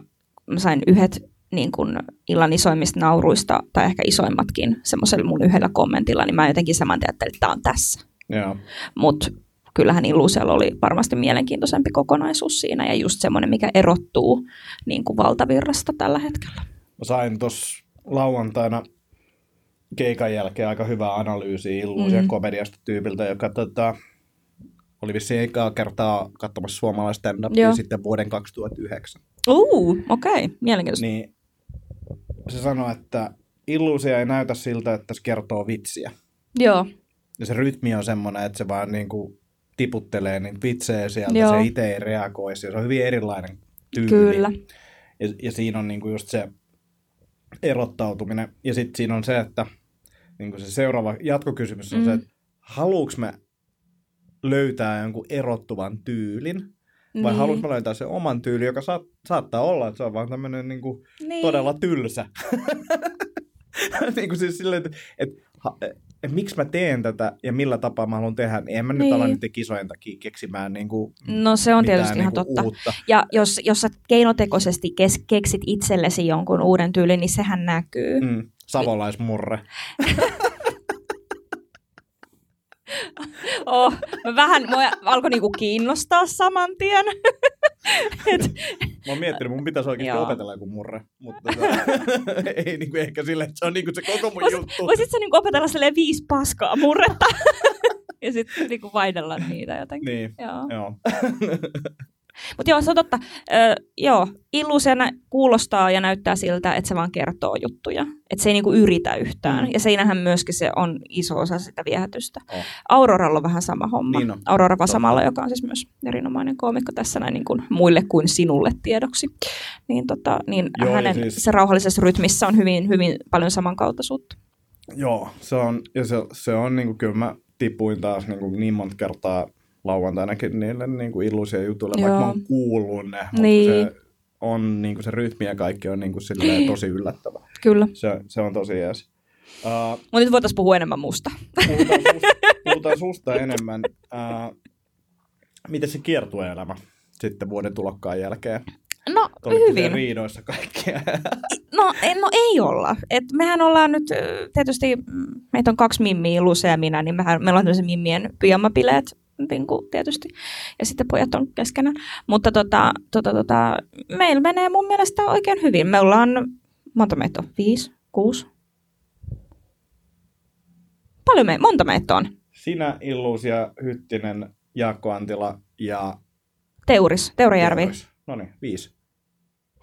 mä sain yhdet niin kun illan isoimmista nauruista, tai ehkä isoimmatkin, semmoisella mun yhdellä kommentilla, niin mä jotenkin saman ajattelin, että tämä on tässä. Joo. Mutta kyllähän Illusialla oli varmasti mielenkiintoisempi kokonaisuus siinä, ja just semmoinen, mikä erottuu niin kuin valtavirrasta tällä hetkellä. Mä sain tuossa lauantaina keikan jälkeen aika hyvää analyysiä illuusia Mm. mm. komediasta tyypiltä, joka tota, oli vissiin ekaa kertaa katsomassa suomalaista stand sitten vuoden 2009. Uu, okei, okay. mielenkiintoista. Niin se sanoi, että illuusia ei näytä siltä, että se kertoo vitsiä. Joo, Ja se rytmi on semmoinen, että se vaan niin kuin tiputtelee niitä vitsejä sieltä, Joo. se itse ei reagoisi. Se on hyvin erilainen tyyli. kyllä. Ja, ja siinä on niinku just se erottautuminen. Ja sitten siinä on se, että niinku se seuraava jatkokysymys on mm. se, että haluuks me löytää jonkun erottuvan tyylin, vai niin. haluanko mä löytää sen oman tyylin, joka saat, saattaa olla, että se on vaan tämmöinen niinku niin. todella tylsä. <laughs> niin kuin siis silleen, että, että, että miksi mä teen tätä ja millä tapaa mä haluan tehdä, niin en mä niin. nyt ala niiden kisojen takia keksimään niin kuin No se on tietysti ihan niin totta. Uutta. Ja jos, jos sä keinotekoisesti kes, keksit itsellesi jonkun uuden tyylin, niin sehän näkyy. Mm, savolaismurre. <laughs> oh, mä vähän, mä alkoi niinku kiinnostaa saman tien. <laughs> Et... Mä oon miettinyt, mun pitäisi oikeasti Joo. opetella joku murre, mutta tota, <laughs> ei niinku ehkä silleen, että se on niinku se koko mun Vois, juttu. Voisit sä niinku opetella silleen viisi paskaa murretta <laughs> ja sitten niinku vaidella niitä jotenkin. Niin, joo. joo. Mutta joo, se on totta. Ö, joo, illuusiona kuulostaa ja näyttää siltä, että se vaan kertoo juttuja. Että se ei niinku yritä yhtään. Mm. Ja siinähän myöskin se on iso osa sitä viehätystä. Oh. Auroralla on vähän sama homma. Niin on. Aurora Vasamalla, joka on siis myös erinomainen koomikko tässä näin niin kuin muille kuin sinulle tiedoksi. Niin, tota, niin joo, hänen siis... se rauhallisessa rytmissä on hyvin, hyvin paljon samankaltaisuutta. Joo, se on, ja se, se on niin kuin, kyllä mä tipuin taas niin, kuin niin monta kertaa lauantainakin niille niin kuin illuisia jutuille, Joo. vaikka mä oon kuullut ne, mutta niin. se on niin kuin se rytmi ja kaikki on niin kuin silleen tosi yllättävä. Kyllä. Se, se on tosi jees. Uh, Mutta nyt voitaisiin puhua enemmän musta. Puhutaan <laughs> susta, puhutaan susta enemmän. Uh, miten se kiertueelämä sitten vuoden tulokkaan jälkeen? No Olitte hyvin. riidoissa kaikkia. No, en, no ei olla. Et mehän ollaan nyt, tietysti meitä on kaksi mimmiä, Luce ja minä, niin mehän, meillä on tämmöiset mimmien pyjamabileet kuin tietysti, ja sitten pojat on keskenään. Mutta tota, tota, tota, meillä menee mun mielestä oikein hyvin. Me ollaan, monta meitä on? Viisi? Kuusi? Paljon me, monta meitä on? Sinä, Illuusia, Hyttinen, Jaakko Antila ja... Teuris, Teurajärvi. Teuris. No niin, viisi.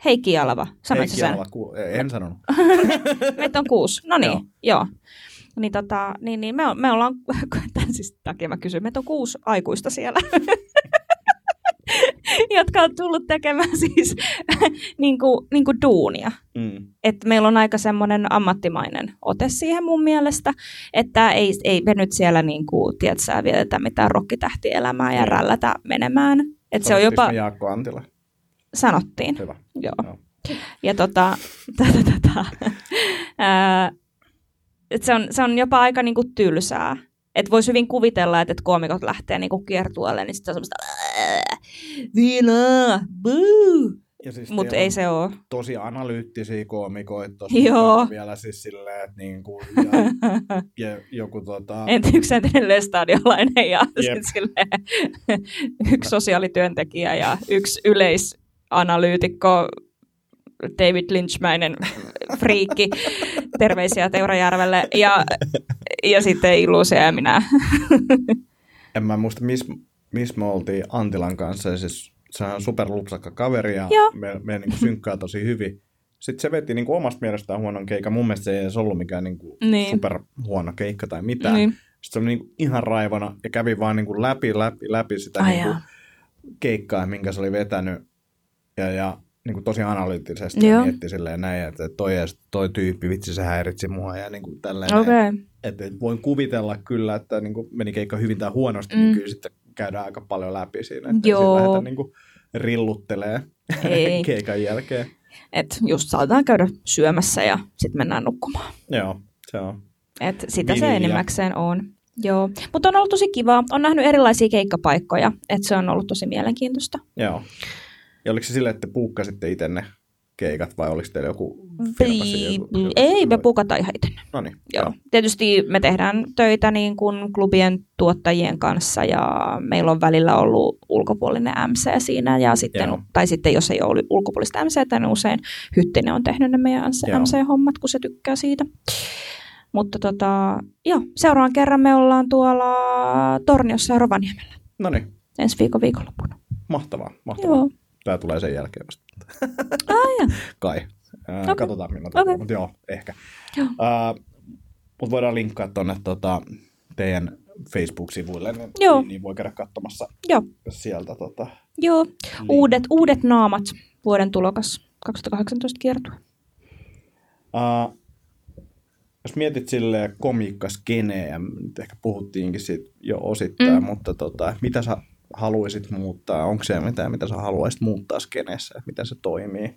Heikki Alava, sanoit Heikki Alava, ku- en sanonut. <laughs> meitä on kuusi, no niin, joo. joo. Niin, tota, niin, niin me, me ollaan, <laughs> tämän siis takia mä kysyn, meitä on kuusi aikuista siellä. <laughs> jotka on tullut tekemään siis <laughs> niin kuin, niin kuin duunia. Mm. Et meillä on aika semmoinen ammattimainen ote siihen mun mielestä, että ei, ei me nyt siellä niin kuin, tiedätkö, vietetä mitään rokkitähtielämää ja mm. rällätä menemään. Et se on jopa... Jaakko Antila? Sanottiin. Hyvä. Joo. No. Ja tota, tota, tota, ää, et se, on, se on jopa aika niinku tylsää. Että voisi hyvin kuvitella, että et koomikot lähtee niinku kiertueelle, niin sitten on semmoista viinaa, siis Mutta ei se ole. Tosi analyyttisiä koomikoita Joo. vielä siis silleen, että niinku, ja, <laughs> ja joku tota... yksi entinen stadiolainen ja sit silleen, <laughs> yksi sosiaalityöntekijä ja yksi yleisanalyytikko David Lynchmäinen friikki. Terveisiä Teurajärvelle. Ja, ja sitten Illuusia ja minä. en mä muista, missä mis me oltiin Antilan kanssa. Ja siis se on superlupsakka kaveri ja Joo. me, me niin synkkää tosi hyvin. Sitten se veti niin kuin omasta mielestään huonon keikan. Mun mielestä se ei edes ollut mikään niin kuin niin. super huono keikka tai mitään. Niin. Sitten se oli niin kuin ihan raivona ja kävi vaan niin kuin läpi, läpi, läpi sitä niin kuin keikkaa, minkä se oli vetänyt. Ja, ja niin kuin tosi analyyttisesti Joo. ja mietti silleen näin, että toi, toi tyyppi, vitsi se häiritsi mua ja niin kuin tälleen. Okay. Että voin kuvitella kyllä, että niin kuin meni keikka hyvin tai huonosti, niin mm. niin kyllä sitten käydään aika paljon läpi siinä, että Joo. ei lähdetä niin kuin rilluttelee ei. <laughs> keikan jälkeen. Et just saatetaan käydä syömässä ja sitten mennään nukkumaan. Joo, se on. Et sitä Vinilia. se enimmäkseen on. Joo, mutta on ollut tosi kivaa. On nähnyt erilaisia keikkapaikkoja, että se on ollut tosi mielenkiintoista. Joo. Ja oliko se silleen, että puukkasitte itse ne keikat vai oliko teillä joku firma joku, joku Ei, me puukataan ihan itse. No niin. Joo. Joo. Tietysti me tehdään töitä niin kuin klubien tuottajien kanssa ja meillä on välillä ollut ulkopuolinen MC siinä ja sitten, Joo. tai sitten jos ei ole ulkopuolista MC, niin usein Hyttinen on tehnyt ne meidän MC-hommat, kun se tykkää siitä. Mutta tota, joo, seuraavan kerran me ollaan tuolla Torniossa ja Rovaniemellä. No niin. Ensi viikon viikonloppuna. Mahtavaa, mahtavaa. Joo. Tämä tulee sen jälkeen vasta. Ah, Kai. Äh, okay. Katsotaan milloin okay. mutta joo, ehkä. Joo. Äh, mutta voidaan linkkaa tuonne tota, teidän Facebook-sivuille, niin, joo. niin voi käydä katsomassa joo. sieltä. Tota, joo, uudet, uudet naamat vuoden tulokas. 2018 kiertue. Uh, jos mietit silleen komiikkaskeneä, nyt ehkä puhuttiinkin siitä jo osittain, mm. mutta tota, mitä sä haluaisit muuttaa? Onko se mitään, mitä sä haluaisit muuttaa skeneessä? Miten se toimii?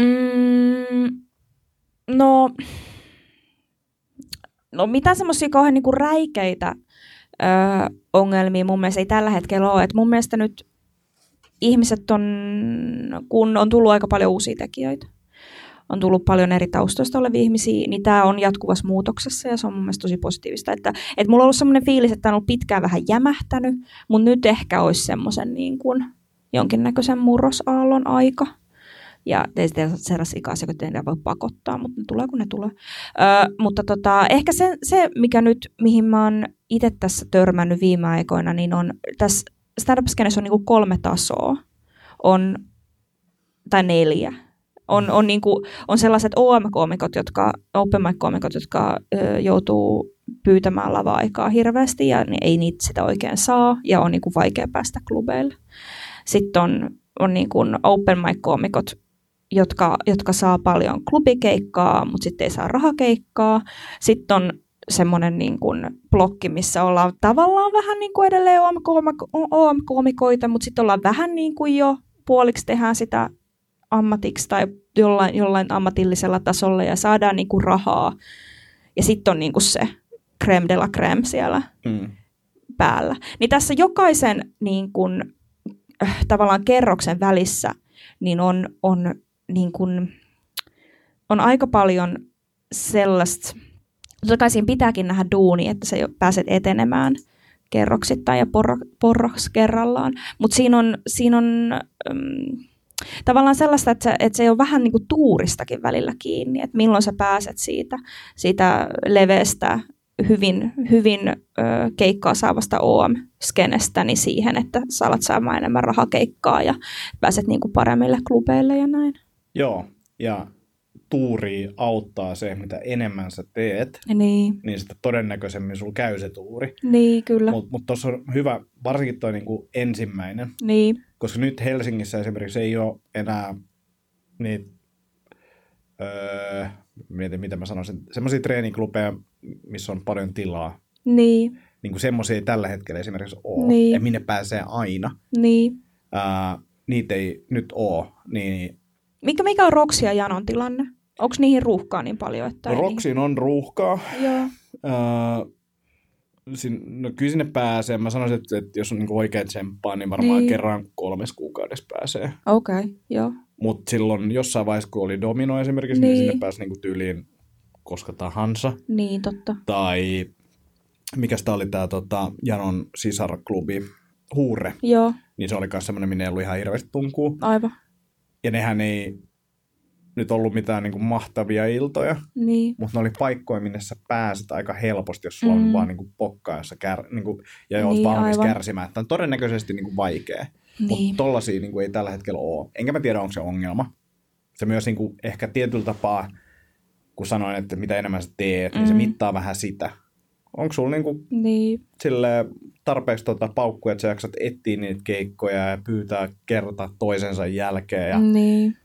Mm, no, no mitä semmoisia kauhean niinku räikeitä ö, ongelmia mun mielestä ei tällä hetkellä ole. Et mun mielestä nyt ihmiset on, kun on tullut aika paljon uusia tekijöitä, on tullut paljon eri taustoista olevia ihmisiä, niin tämä on jatkuvassa muutoksessa ja se on mun mielestä tosi positiivista. Että, että mulla on ollut semmoinen fiilis, että tämä on ollut pitkään vähän jämähtänyt, mutta nyt ehkä olisi semmoisen niin kuin jonkinnäköisen murrosaallon aika. Ja teistä sellaisia ikäisiä, kun teidän voi pakottaa, mutta ne tulee kun ne tulee. Ö, mutta tota, ehkä se, se, mikä nyt, mihin mä oon itse tässä törmännyt viime aikoina, niin on tässä stand up on niin kolme tasoa. On, tai neljä on, on, niin kuin, on sellaiset OM-koomikot, jotka, open mic-koomikot, jotka ö, joutuu pyytämään lava-aikaa hirveästi ja niin ei niitä sitä oikein saa ja on niin kuin vaikea päästä klubeille. Sitten on, on niin kuin open mic-koomikot, jotka, jotka saa paljon klubikeikkaa, mutta sitten ei saa rahakeikkaa. Sitten on semmoinen niin kuin blokki, missä ollaan tavallaan vähän niin kuin edelleen OM-koomikoita, mutta sitten ollaan vähän niin kuin jo puoliksi tehdään sitä ammatiksi tai jollain, jollain ammatillisella tasolla ja saadaan niin kuin rahaa. Ja sitten on niin kuin se creme de la creme siellä mm. päällä. Niin tässä jokaisen niin kuin, äh, tavallaan kerroksen välissä niin on, on, niin kuin, on aika paljon sellaista, totta kai siinä pitääkin nähdä duuni, että sä pääset etenemään kerroksittain ja porro, porroks kerrallaan. Mutta siinä on, siinä on tavallaan sellaista, että se, että se on vähän niin kuin tuuristakin välillä kiinni, että milloin sä pääset siitä, siitä leveästä hyvin, hyvin ö, keikkaa saavasta OM-skenestä niin siihen, että sä alat saamaan enemmän rahakeikkaa ja pääset niin kuin paremmille klubeille ja näin. Joo, ja tuuri auttaa se, mitä enemmän sä teet, niin, niin sitä todennäköisemmin sulla käy se tuuri. Niin, kyllä. Mutta mut tuossa on hyvä, varsinkin tuo niinku ensimmäinen, niin. Koska nyt Helsingissä esimerkiksi ei ole enää niitä, öö, mietin mitä mä sanoisin, semmoisia treeniklubeja, missä on paljon tilaa. Niin. Niin kuin semmoisia ei tällä hetkellä esimerkiksi ole, Niin. ja minne pääsee aina. Niin. Ää, niitä ei nyt ole, niin Mikä, mikä on Roksi ja Janon tilanne? Onko niihin ruuhkaa niin paljon? Että no, Roksiin on ruuhkaa. Niin... Joo. Ää, sin, no kyllä sinne pääsee. Mä sanoisin, että, että jos on niin oikein tsemppaa, niin varmaan Niin. kerran kolmes kuukaudessa pääsee. Okei, okay, joo. Mutta silloin jossain vaiheessa, kun oli Domino esimerkiksi, niin, Niin. sinne pääsi niin tyyliin koska tahansa. Niin, totta. Tai mikä sitä oli tämä tota, Janon sisarklubi, Huure. Joo, Niin se oli myös semmoinen, minne ei ollut ihan hirveästi tunkuu. aivan. Ja nehän ei nyt ollut mitään niin kuin mahtavia iltoja, Niin. mutta ne oli paikkoja, minne sä pääset aika helposti, jos sulla mm. On vaan niin kuin pokkaa, jossa kär, niin kuin, ja oot Niin, valmis aivan. kärsimään. Tämä on todennäköisesti niin kuin vaikea, Niin. mutta tollaisia niin kuin ei tällä hetkellä ole. Enkä mä tiedä, onko se ongelma. Se myös niin kuin, ehkä tietyllä tapaa, kun sanoin, että mitä enemmän sä teet, mm. niin se Mm. mittaa vähän sitä. Onko sulla niin kuin, Niin. sille tarpeeksi tuota paukkuja, että sä jaksat etsiä niitä keikkoja ja pyytää kerta toisensa jälkeen ja. Niin.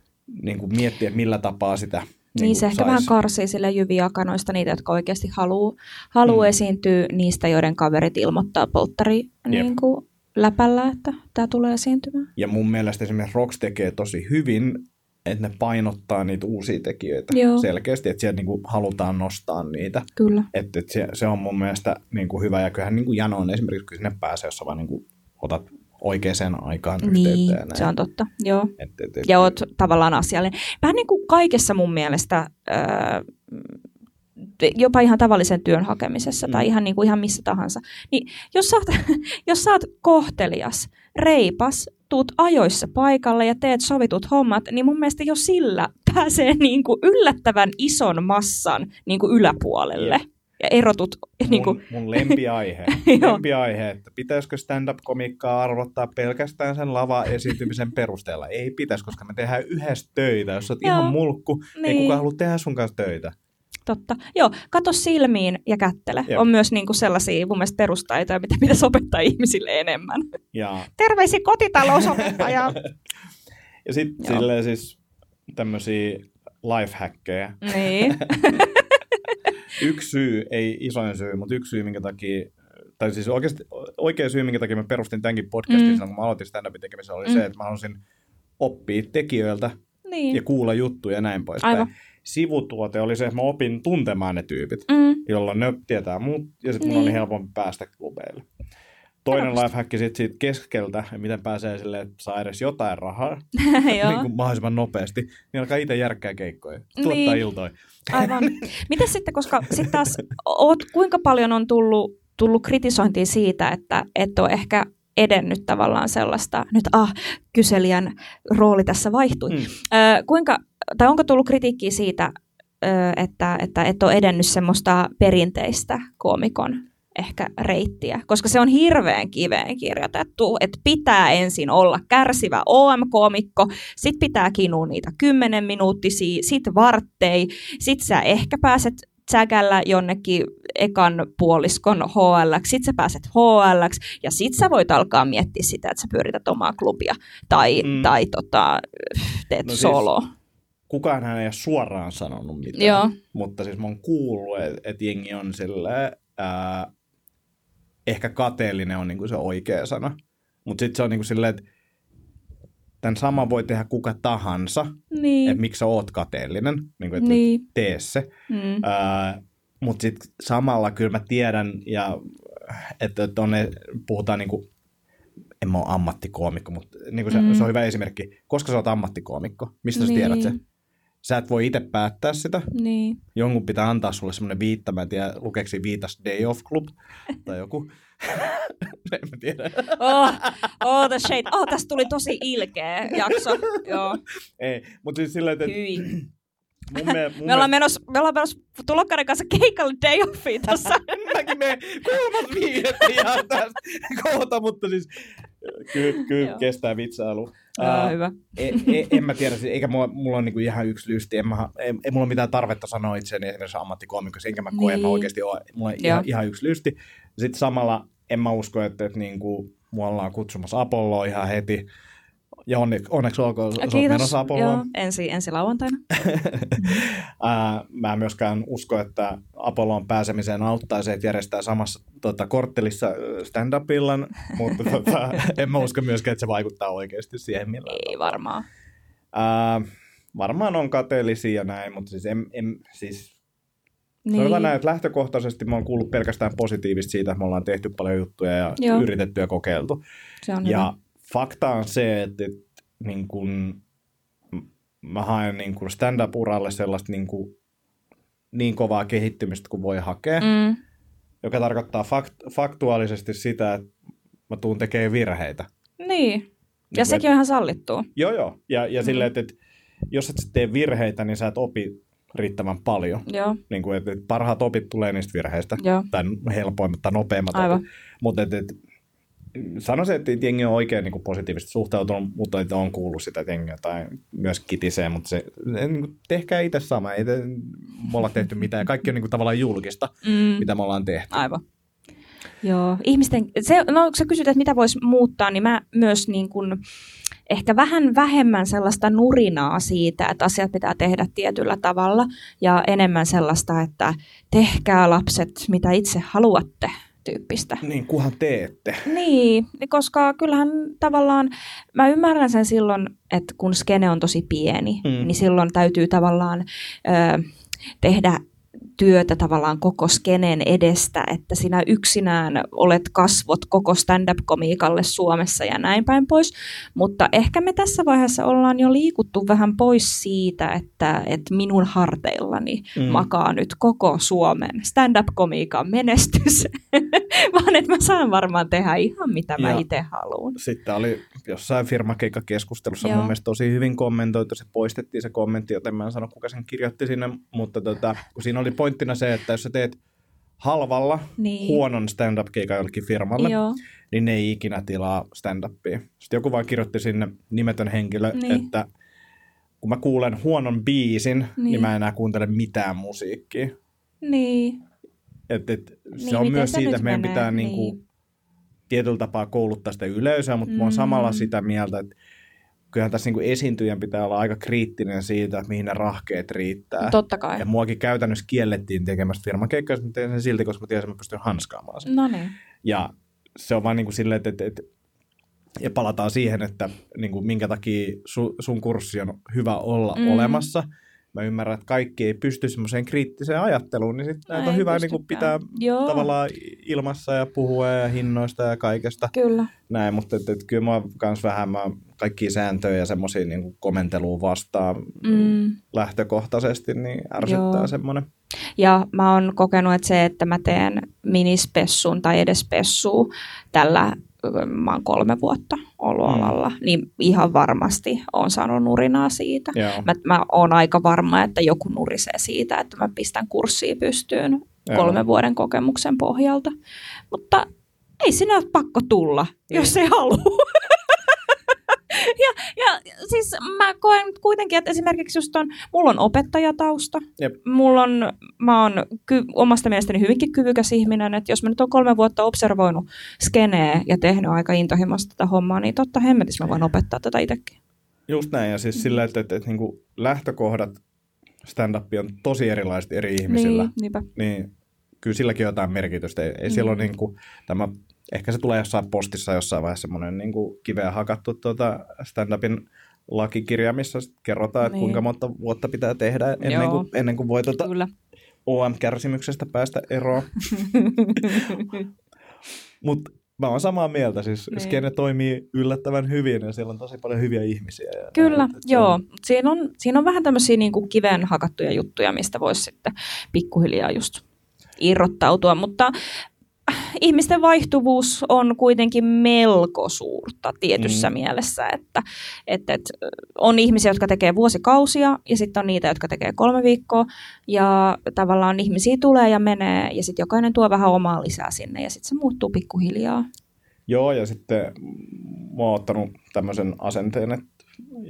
Niin kuin miettiä, että millä tapaa sitä Niin, niin se ehkä vähän sais. karsii sille jyviakanoista niitä, jotka oikeasti haluaa haluu Mm. esiintyä niistä, joiden kaverit ilmoittaa polttari niin kuin läpällä, että tämä tulee esiintymään. Ja mun mielestä esimerkiksi Rox tekee tosi hyvin, että ne painottaa niitä uusia tekijöitä Joo. selkeästi, että sieltä niinku halutaan nostaa niitä. Kyllä. Että et se, se, on mun mielestä niinku hyvä, ja kyllähän niinku Janoon esimerkiksi, kun sinne pääsee, jos sä vaan niinku otat oikeaan aikaan yhteyttä Niin, ja näin. se on totta. Joo. Et, et, et, Ja oot tavallaan asiallinen. Vähän niin kuin kaikessa mun mielestä, öö, jopa ihan tavallisen työn hakemisessa mm. tai ihan, niin kuin ihan missä tahansa. Niin jos sä, oot, <laughs> jos sä oot kohtelias, reipas, tuut ajoissa paikalle ja teet sovitut hommat, niin mun mielestä jo sillä pääsee niin kuin yllättävän ison massan niin kuin yläpuolelle. Jep. Ja erotut niin kuin, mun, mun lempiaihe, <laughs> lempiaihe, että pitäisikö stand-up-komiikkaa arvottaa pelkästään sen lava-esiintymisen perusteella? Ei pitäisi, koska me tehdään yhdessä töitä. Jos oot Joo. ihan mulkku, niin. ei kukaan halua tehdä sun kanssa töitä. Totta. Joo, kato silmiin ja kättele. Jep. On myös niin kuin sellaisia mun mielestä perustaitoja, mitä pitäisi opettaa ihmisille enemmän. <laughs> Ja Terveisiä kotitalousopettaja. Ja sitten silleen siis tämmöisiä lifehackkejä. Niin. <laughs> Yksi syy, ei isoin syy, mutta yksi syy, minkä takia, tai siis oikeasti, oikea syy, minkä takia mä perustin tämänkin podcastin, Mm. silloin, kun mä aloitin stand-upin tekemisen, oli Mm. se, että mä halusin oppia tekijöiltä niin. ja kuulla juttuja ja näin poispäin. Aivan. Sivutuote oli se, että mä opin tuntemaan ne tyypit, Mm. jolloin ne tietää muut, ja sitten niin. Niin. oli helpompi päästä klubeille. Toinen lifehack sit siitä keskeltä, ja miten pääsee silleen, että saa edes jotain rahaa <laughs> niin kuin mahdollisimman nopeasti, niin alkaa itse järkkää keikkoja, tuottaa Niin. iltoja. Aivan. <laughs> Miten sitten, koska sitten taas, oot, kuinka paljon on tullut, tullut kritisointia siitä, että et ole ehkä edennyt tavallaan sellaista, nyt ah, kyselijän rooli tässä vaihtui. Mm. Ö, kuinka, tai onko tullut kritiikkiä siitä, ö, että, että et ole edennyt semmoista perinteistä koomikon ehkä reittiä, koska se on hirveän kiveen kirjoitettu, että pitää ensin olla kärsivä OM-koomikko, sit pitää kinua niitä 10 minuuttisia, sit varttei, sit sä ehkä pääset säkällä jonnekin ekan puoliskon HL, sit sä pääset HL, ja sit sä voit alkaa miettiä sitä, että sä pyörität omaa klubia tai, Mm. tai tota, teet No no siis- kukaan hän ei ole suoraan sanonut mitään, Joo. mutta siis mä oon kuullut, että et jengi on sille ää, ehkä kateellinen on niinku se oikea sana, mutta sitten se on niinku silleen, että tämän saman voi tehdä kuka tahansa, Niin. että miksi sä oot kateellinen, niinku, että niin. tee se. Mm. mutta sitten samalla kyllä mä tiedän, ja, että tonne puhutaan niinku, en mä ole ammattikoomikko, mutta niinku se, Mm. se on hyvä esimerkki. Koska sä oot ammattikoomikko? Mistä sä Niin. tiedät se? Sä et voi itse päättää sitä. Niin. Jonkun pitää antaa sulle semmoinen viitta, mä en tiedä, lukeeksi viitas Day Off Club tai joku. <laughs> en mä tiedä. Oh, oh, the shade. Oh, tästä tuli tosi ilkeä jakso. Joo, Ei, mutta siis silleen, että hyi. <clears throat> mun, me, mun Me ollaan menossa, me ollaan menossa tulokkaiden kanssa keikalle day offiin tässä. <laughs> Mäkin menen kolmas viidettä ihan tästä kohta, mutta siis kyllä, kyllä Joo. kestää vitsailu. Ää, hyvä. e, e, en mä tiedä, eikä mulla, mulla on niinku ihan yksi lysti, en mä, ei, ei mulla ole mitään tarvetta sanoa itseäni esimerkiksi ammattikoomikossa, enkä mä koe, että mä Niin. oikeasti ole, mulla on ihan, ihan yksi lysti. Sitten samalla en mä usko, että, että niinku, mua ollaan kutsumassa Apolloa ihan heti, ja onneksi, onneksi olkoon, oot Kiitos. menossa Apolloon. Joo, ensi, ensi lauantaina. <laughs> Mä en myöskään usko, että Apolloon pääsemiseen auttaa se, että järjestää samassa tota, korttelissa stand-up-illan, <laughs> mutta tota, en mä usko myöskään, että se vaikuttaa oikeasti siihen millään. Ei varmaan. Ää, varmaan on kateellisia ja näin, mutta siis, en, en, siis Niin. sanotaan näin, että lähtökohtaisesti mä oon kuullut pelkästään positiivista siitä, että me ollaan tehty paljon juttuja ja Joo. yritetty ja kokeiltu. Se on Ja hyvä. Fakta on se, että, että niin kun, mä haen niin kun stand-up-uralle sellaista niin, kun, niin kovaa kehittymistä kuin voi hakea, mm. Joka tarkoittaa fakt- faktuaalisesti sitä, että mä tuun tekemään virheitä. niin. Ja Niin sekin on ihan sallittua. Joo, joo. Ja, ja Mm. silleen, että, että jos et tee virheitä, niin sä et opi riittävän paljon. Joo, Niin kuin, että, että parhaat opit tulee niistä virheistä. joo. Tai helpoimmat tai nopeimmat Aivan. opit. Mutta et, et, sanoisin, että jengi on oikein niin kuin positiivisesti suhtautunut, mutta että on kuullut sitä, että jengi jotain myös kitisee, mutta se, niin kuin, tehkää itse sama. Ei te, me olla tehty mitään. Kaikki on niin kuin, tavallaan julkista, Mm. mitä me ollaan tehty. Aivan. Joo, ihmisten, se, no kun sä kysyt, että mitä voisi muuttaa, niin mä myös niin kun, ehkä vähän vähemmän sellaista nurinaa siitä, että asiat pitää tehdä tietyllä tavalla ja enemmän sellaista, että tehkää lapset, mitä itse haluatte tyyppistä. Niin, kuhan teette. Niin, koska kyllähän tavallaan, mä ymmärrän sen silloin, että kun skene on tosi pieni, Mm. mm. niin silloin täytyy tavallaan ö, tehdä työtä tavallaan koko skenen edestä, että sinä yksinään olet kasvot koko stand-up-komiikalle Suomessa ja näin päin pois. Mutta ehkä me tässä vaiheessa ollaan jo liikuttu vähän pois siitä, että, että minun harteillani Mm. makaa nyt koko Suomen stand-up-komiikan menestys, <laughs> vaan että mä saan varmaan tehdä ihan mitä mä itse haluan. Sitten oli jossain firmakeikkakeskustelussa Joo. mun mielestä tosi hyvin kommentoitu, se poistettiin se kommentti, joten mä en sano kuka sen kirjoitti sinne, mutta tota, kun siinä oli pointtina se, että jos sä teet halvalla Niin. huonon stand-up-keikan jollekin firmalle, Joo, niin ne ei ikinä tilaa stand-upia. Sitten joku vaan kirjoitti sinne nimetön henkilö, Niin. että kun mä kuulen huonon biisin, niin. Niin. mä en enää kuuntele mitään musiikkia. niin. Et, et, se Niin, on myös se siitä, että meidän menee? pitää niin. Niinku, Niin. tietyllä tapaa kouluttaa sitä yleisöä, mutta mm. mä oon Mm. samalla sitä mieltä, että kyllähän tässä niin kuin esiintyjän pitää olla aika kriittinen siitä, että mihin ne rahkeet riittää. Totta kai. Ja muakin käytännössä kiellettiin tekemästä firman keikkaa, mutta tein sen silti, koska mä tiesin, että mä pystyn hanskaamaan sen. No niin. Ja se on vaan niin kuin silleen, että, että, että ja palataan siihen, että niin kuin minkä takia su, sun kurssi on hyvä olla mm. olemassa. Mä ymmärrän, että kaikki ei pysty semmoiseen kriittiseen ajatteluun, niin sitten näitä on hyvä niin kuin pitää Joo. tavallaan ilmassa ja puhua ja hinnoista ja kaikesta. Kyllä. Näin, mutta et, et, kyllä mä kans vähän mä kaikkia sääntöjä ja semmoisia niin komenteluun vastaan Mm. lähtökohtaisesti, niin ärsyttää Joo. semmoinen. Ja mä oon kokenut, että se, että mä teen minispessuun tai edes pessuu tällä, mä oon kolme vuotta ollut Mm. alalla, niin ihan varmasti on saanut nurinaa siitä. Joo. Mä, mä oon aika varma, että joku nurisee siitä, että mä pistän kurssia pystyyn Joo. kolmen vuoden kokemuksen pohjalta. Mutta ei sinä ole pakko tulla, jos ei halua. <laughs> <laughs> ja, siis mä koen kuitenkin, että esimerkiksi just on, mulla on opettajatausta, Jep. mulla on, mä oon ky- omasta mielestäni hyvinkin kyvykäs ihminen, että jos mä nyt oon kolme vuotta observoinut skeneä ja tehnyt aika intohimoista tätä hommaa, niin totta hemmetissä mä voin opettaa tätä itsekin. Just näin, ja siis sillä, että, että, että niin kuin lähtökohdat stand-up on tosi erilaiset eri ihmisillä. Niin, niinpä. niin kyllä silläkin on jotain merkitystä. Ei, ei Mm. siellä ole niin kuin, tämä, ehkä se tulee jossain postissa jossain vaiheessa semmoinen niin kuin kiveä hakattu tuota stand-upin lakikirja, missä kerrotaan, että Niin. kuinka monta vuotta pitää tehdä ennen Joo. kuin, ennen kuin voi tuota Kyllä. OM-kärsimyksestä päästä eroon. <laughs> Mutta mä oon samaa mieltä, siis Niin. skene toimii yllättävän hyvin ja siellä on tosi paljon hyviä ihmisiä. Ja Kyllä, se joo. on- Siinä on, siinä on vähän tämmöisiä niin kuin kiveen hakattuja juttuja, mistä voisi sitten pikkuhiljaa just irrottautua, mutta ihmisten vaihtuvuus on kuitenkin melko suurta tietyssä Mm. mielessä, että, että, että on ihmisiä, jotka tekee vuosikausia ja sitten on niitä, jotka tekee kolme viikkoa ja tavallaan ihmisiä tulee ja menee ja sitten jokainen tuo vähän omaa lisää sinne ja sitten se muuttuu pikkuhiljaa. Joo, ja sitten mä oon ottanut tämmöisen asenteen, että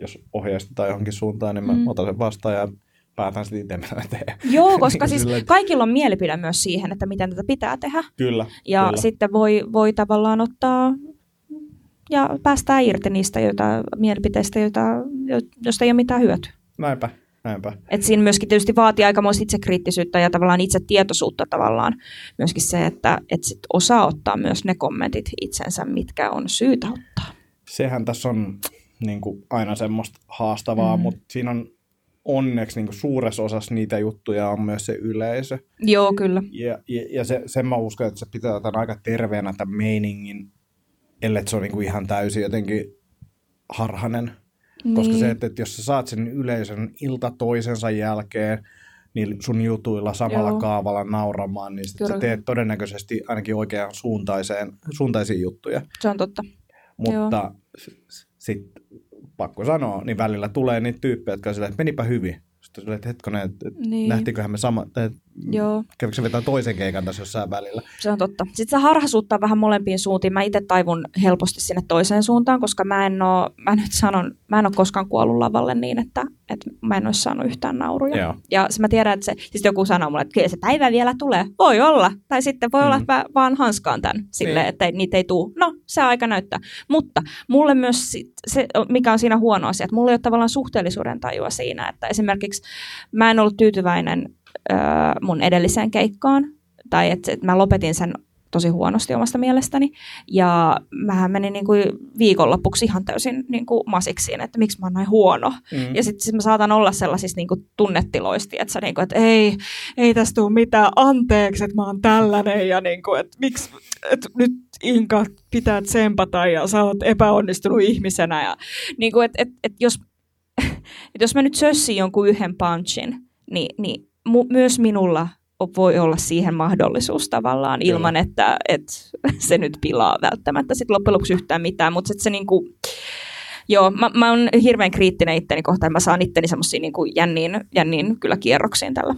jos ohjeistetaan johonkin suuntaan, niin mä Mm. otan sen vastaan ja päätän sitten itse, mitä teen. Joo, <laughs> koska Niin siis sillä, että- kaikilla on mielipide myös siihen, että miten tätä pitää tehdä. Kyllä. Ja kyllä. sitten voi, voi tavallaan ottaa ja päästää irti niistä joita, mielipiteistä, joita, jo- josta ei ole mitään hyötyä. Näinpä, näinpä. Et siinä myöskin tietysti vaatii aikamoista itsekriittisyyttä ja tavallaan itsetietoisuutta tavallaan. Myöskin se, että et sit osaa ottaa myös ne kommentit itsensä, mitkä on syytä ottaa. Sehän tässä on niin kuin aina semmoista haastavaa. Mm. mutta siinä on onneksi niin suuressa osassa niitä juttuja on myös se yleisö. Joo, kyllä. Ja, ja, ja se, sen mä uskon, että se pitää tämän aika terveenä tämän meiningin, ellei se on niin ihan täysin jotenkin harhanen. Koska Niin. se, että, että jos sä saat sen yleisön ilta toisensa jälkeen niin sun jutuilla samalla Joo. kaavalla nauramaan, niin sit sä teet todennäköisesti ainakin oikean suuntaiseen, suuntaisiin juttuja. Se on totta. Mutta sitten pakko sanoa, niin välillä tulee niitä tyyppejä, jotka on silleen, että menipä hyvin. Sitten silleen, että hetkonen, että Niin. niin. nähtiköhän me sama, että Joo. kävikö se vetää toisen keikan tässä jossain välillä. Se on totta. Sitten se harhaisuuttaa vähän molempiin suuntiin. Mä itse taivun helposti sinne toiseen suuntaan, koska mä en oo, mä nyt sanon, mä en ole koskaan kuollut lavalle niin, että, että mä en olisi saanut yhtään nauruja. Joo. Ja se mä tiedän, että se, siis joku sanoo mulle, että kyllä se päivä vielä tulee. Voi olla. Tai sitten voi mm. olla, Mm. että mä vaan hanskaan tämän silleen, Niin. että niitä ei tule. No, se aika näyttää. Mutta mulle myös sit, se, mikä on siinä huono asia, että mulla ei ole tavallaan suhteellisuuden tajua siinä, että esimerkiksi mä en ollut tyytyväinen öö, mun edelliseen keikkaan, tai että et mä lopetin sen tosi huonosti omasta mielestäni. Ja mähän menin niin kuin viikonloppuksi ihan täysin niin kuin masiksiin, että miksi mä oon näin huono. Mm. Ja sitten sit mä saatan olla sellaisissa niin kuin että, niin kuin, että ei, ei tästä tule mitään anteeksi, että mä oon tällainen ja niin kuin, että miksi, että nyt Inka pitää tsempata ja sä oot epäonnistunut ihmisenä. Ja, niin kuin, että, että, että jos, <laughs> että jos mä nyt sössin jonkun yhden punchin, niin, niin mu, myös minulla voi olla siihen mahdollisuus tavallaan Kyllä. ilman, että, että <laughs> se nyt pilaa välttämättä sit loppujen lopuksi yhtään mitään, mutta se niinku, joo, mä, mä oon hirveän kriittinen itteni kohtaan, mä saan itteni semmoisiin niinku jänniin, jänniin kyllä kierroksiin tällä.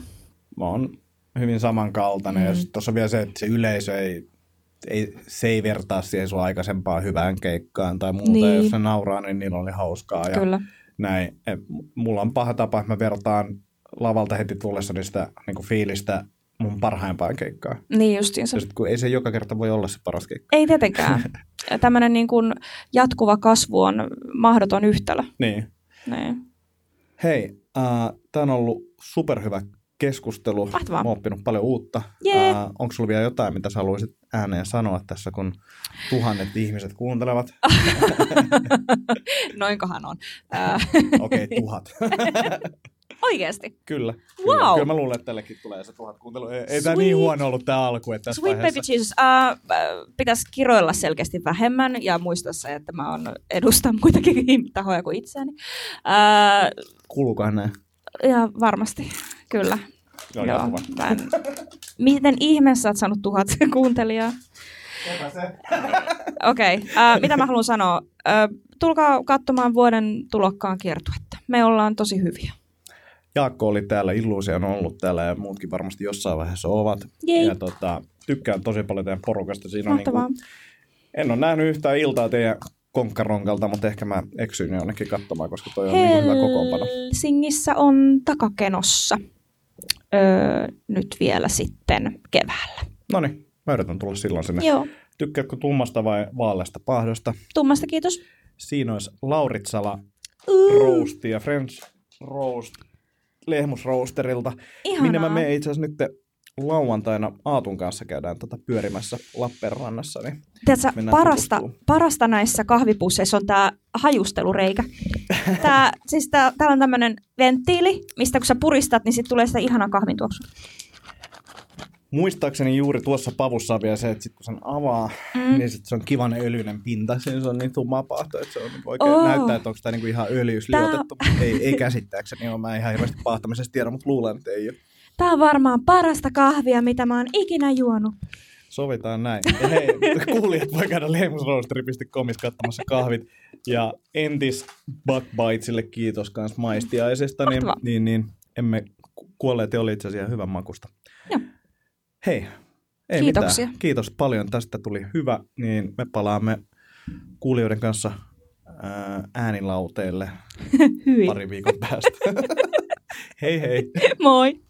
Mä oon hyvin samankaltainen. Mm. Ja tuossa on vielä se, että se yleisö ei, ei, se ei vertaa siihen sun aikaisempaan hyvään keikkaan tai muuta. Niin. Ja jos se nauraa, niin niillä oli hauskaa. Ja Kyllä. näin. Mulla on paha tapa, että mä vertaan lavalta heti tullessani sitä niin kuin fiilistä mun parhaimpaan keikkaan. Niin justiinsa. Ja sit, kun ei se joka kerta voi olla se paras keikka. Ei tietenkään. <laughs> tämmöinen niin kuin jatkuva kasvu on mahdoton yhtälö. Niin. Niin. Hei, äh, tämä on ollut superhyvä keskustelu. Mahtavaa. Mä oon oppinut paljon uutta. Jee. Äh, onko sulla vielä jotain, mitä sä haluaisit ääneen sanoa tässä, kun tuhannet ihmiset kuuntelevat? <laughs> Noinkohan on. Ää, <laughs> Okei, okay, tuhat. Oikeasti. kyllä. Kyllä. Wow. kyllä mä luulen, että tällekin tulee se tuhat kuuntelua. Ei, ei tämä niin huono ollut tämä alku, että tässä Sweet baby vaiheessa... Jesus. Uh, pitäisi kiroilla selkeästi vähemmän ja muistaa se, että mä on, edustan muitakin <laughs> tahoja kuin itseäni. Uh, Kuuluukohan näin? ja varmasti, kyllä. Joo, Joo, en... Miten ihmeessä oot saanut tuhat <laughs> kuuntelijaa? Okei, okay. uh, mitä mä haluan sanoa? Uh, tulkaa katsomaan vuoden tulokkaan kiertuetta. Me ollaan tosi hyviä. Jaakko oli täällä, Illuusia on ollut täällä ja muutkin varmasti jossain vaiheessa ovat. Jei. Ja tota, tykkään tosi paljon teidän porukasta. Siinä on Mahtavaa. niinku, en ole nähnyt yhtään iltaa teidän konkkaronkalta, mutta ehkä mä eksyin jonnekin katsomaan, koska toi on niin hyvä kokoonpano. Helsingissä on takakenossa öö, nyt vielä sitten keväällä. No niin, mä yritän tulla silloin sinne. Joo, Tykkäätkö tummasta vai vaaleasta pahdosta? tummasta kiitos. Siinä olisi Lauritsala Uh, Roast ja French Roast Lehmusroosterilta. Ihanaa. Minne mä menen itse asiassa nyt lauantaina Aatun kanssa käydään tota pyörimässä Lappeenrannassa. Niin Tiedätkö, parasta, parasta näissä kahvipusseissa on tämä hajustelureikä. Tää, siis tää, täällä on tämmöinen venttiili, mistä kun sä puristat, niin sitten tulee sitä ihanaa kahvin tuoksua. Muistaakseni juuri tuossa pavussa on vielä se, että sit kun sen avaa, Mm. niin sit se on kivan öljyinen pinta. Siinä se on niin tummaa pahto, että se on niinku oikein Oh. näyttää, että onko tämä niinku ihan öljysliotettu. Ei, ei käsittääkseni ole. Mä en ihan hirveästi pahtamisesta tiedä, mutta luulen, että ei ole. Tää on varmaan parasta kahvia, mitä mä oon ikinä juonut. Sovitaan näin. Ja hei, <laughs> kuulijat voi käydä lehmusroasteri.comissa katsomassa kahvit. Ja entis Buckbitesille kiitos kans maistiaisesta. Niin, niin, niin, emme ku- kuolleet oli itse asiassa hyvän makusta. Joo. Hei, ei Kiitoksia. mitään. Kiitos paljon. Tästä tuli hyvä. Niin me palaamme kuulijoiden kanssa ää, äänilauteelle <laughs> pari viikon päästä. <laughs> hei hei. Moi.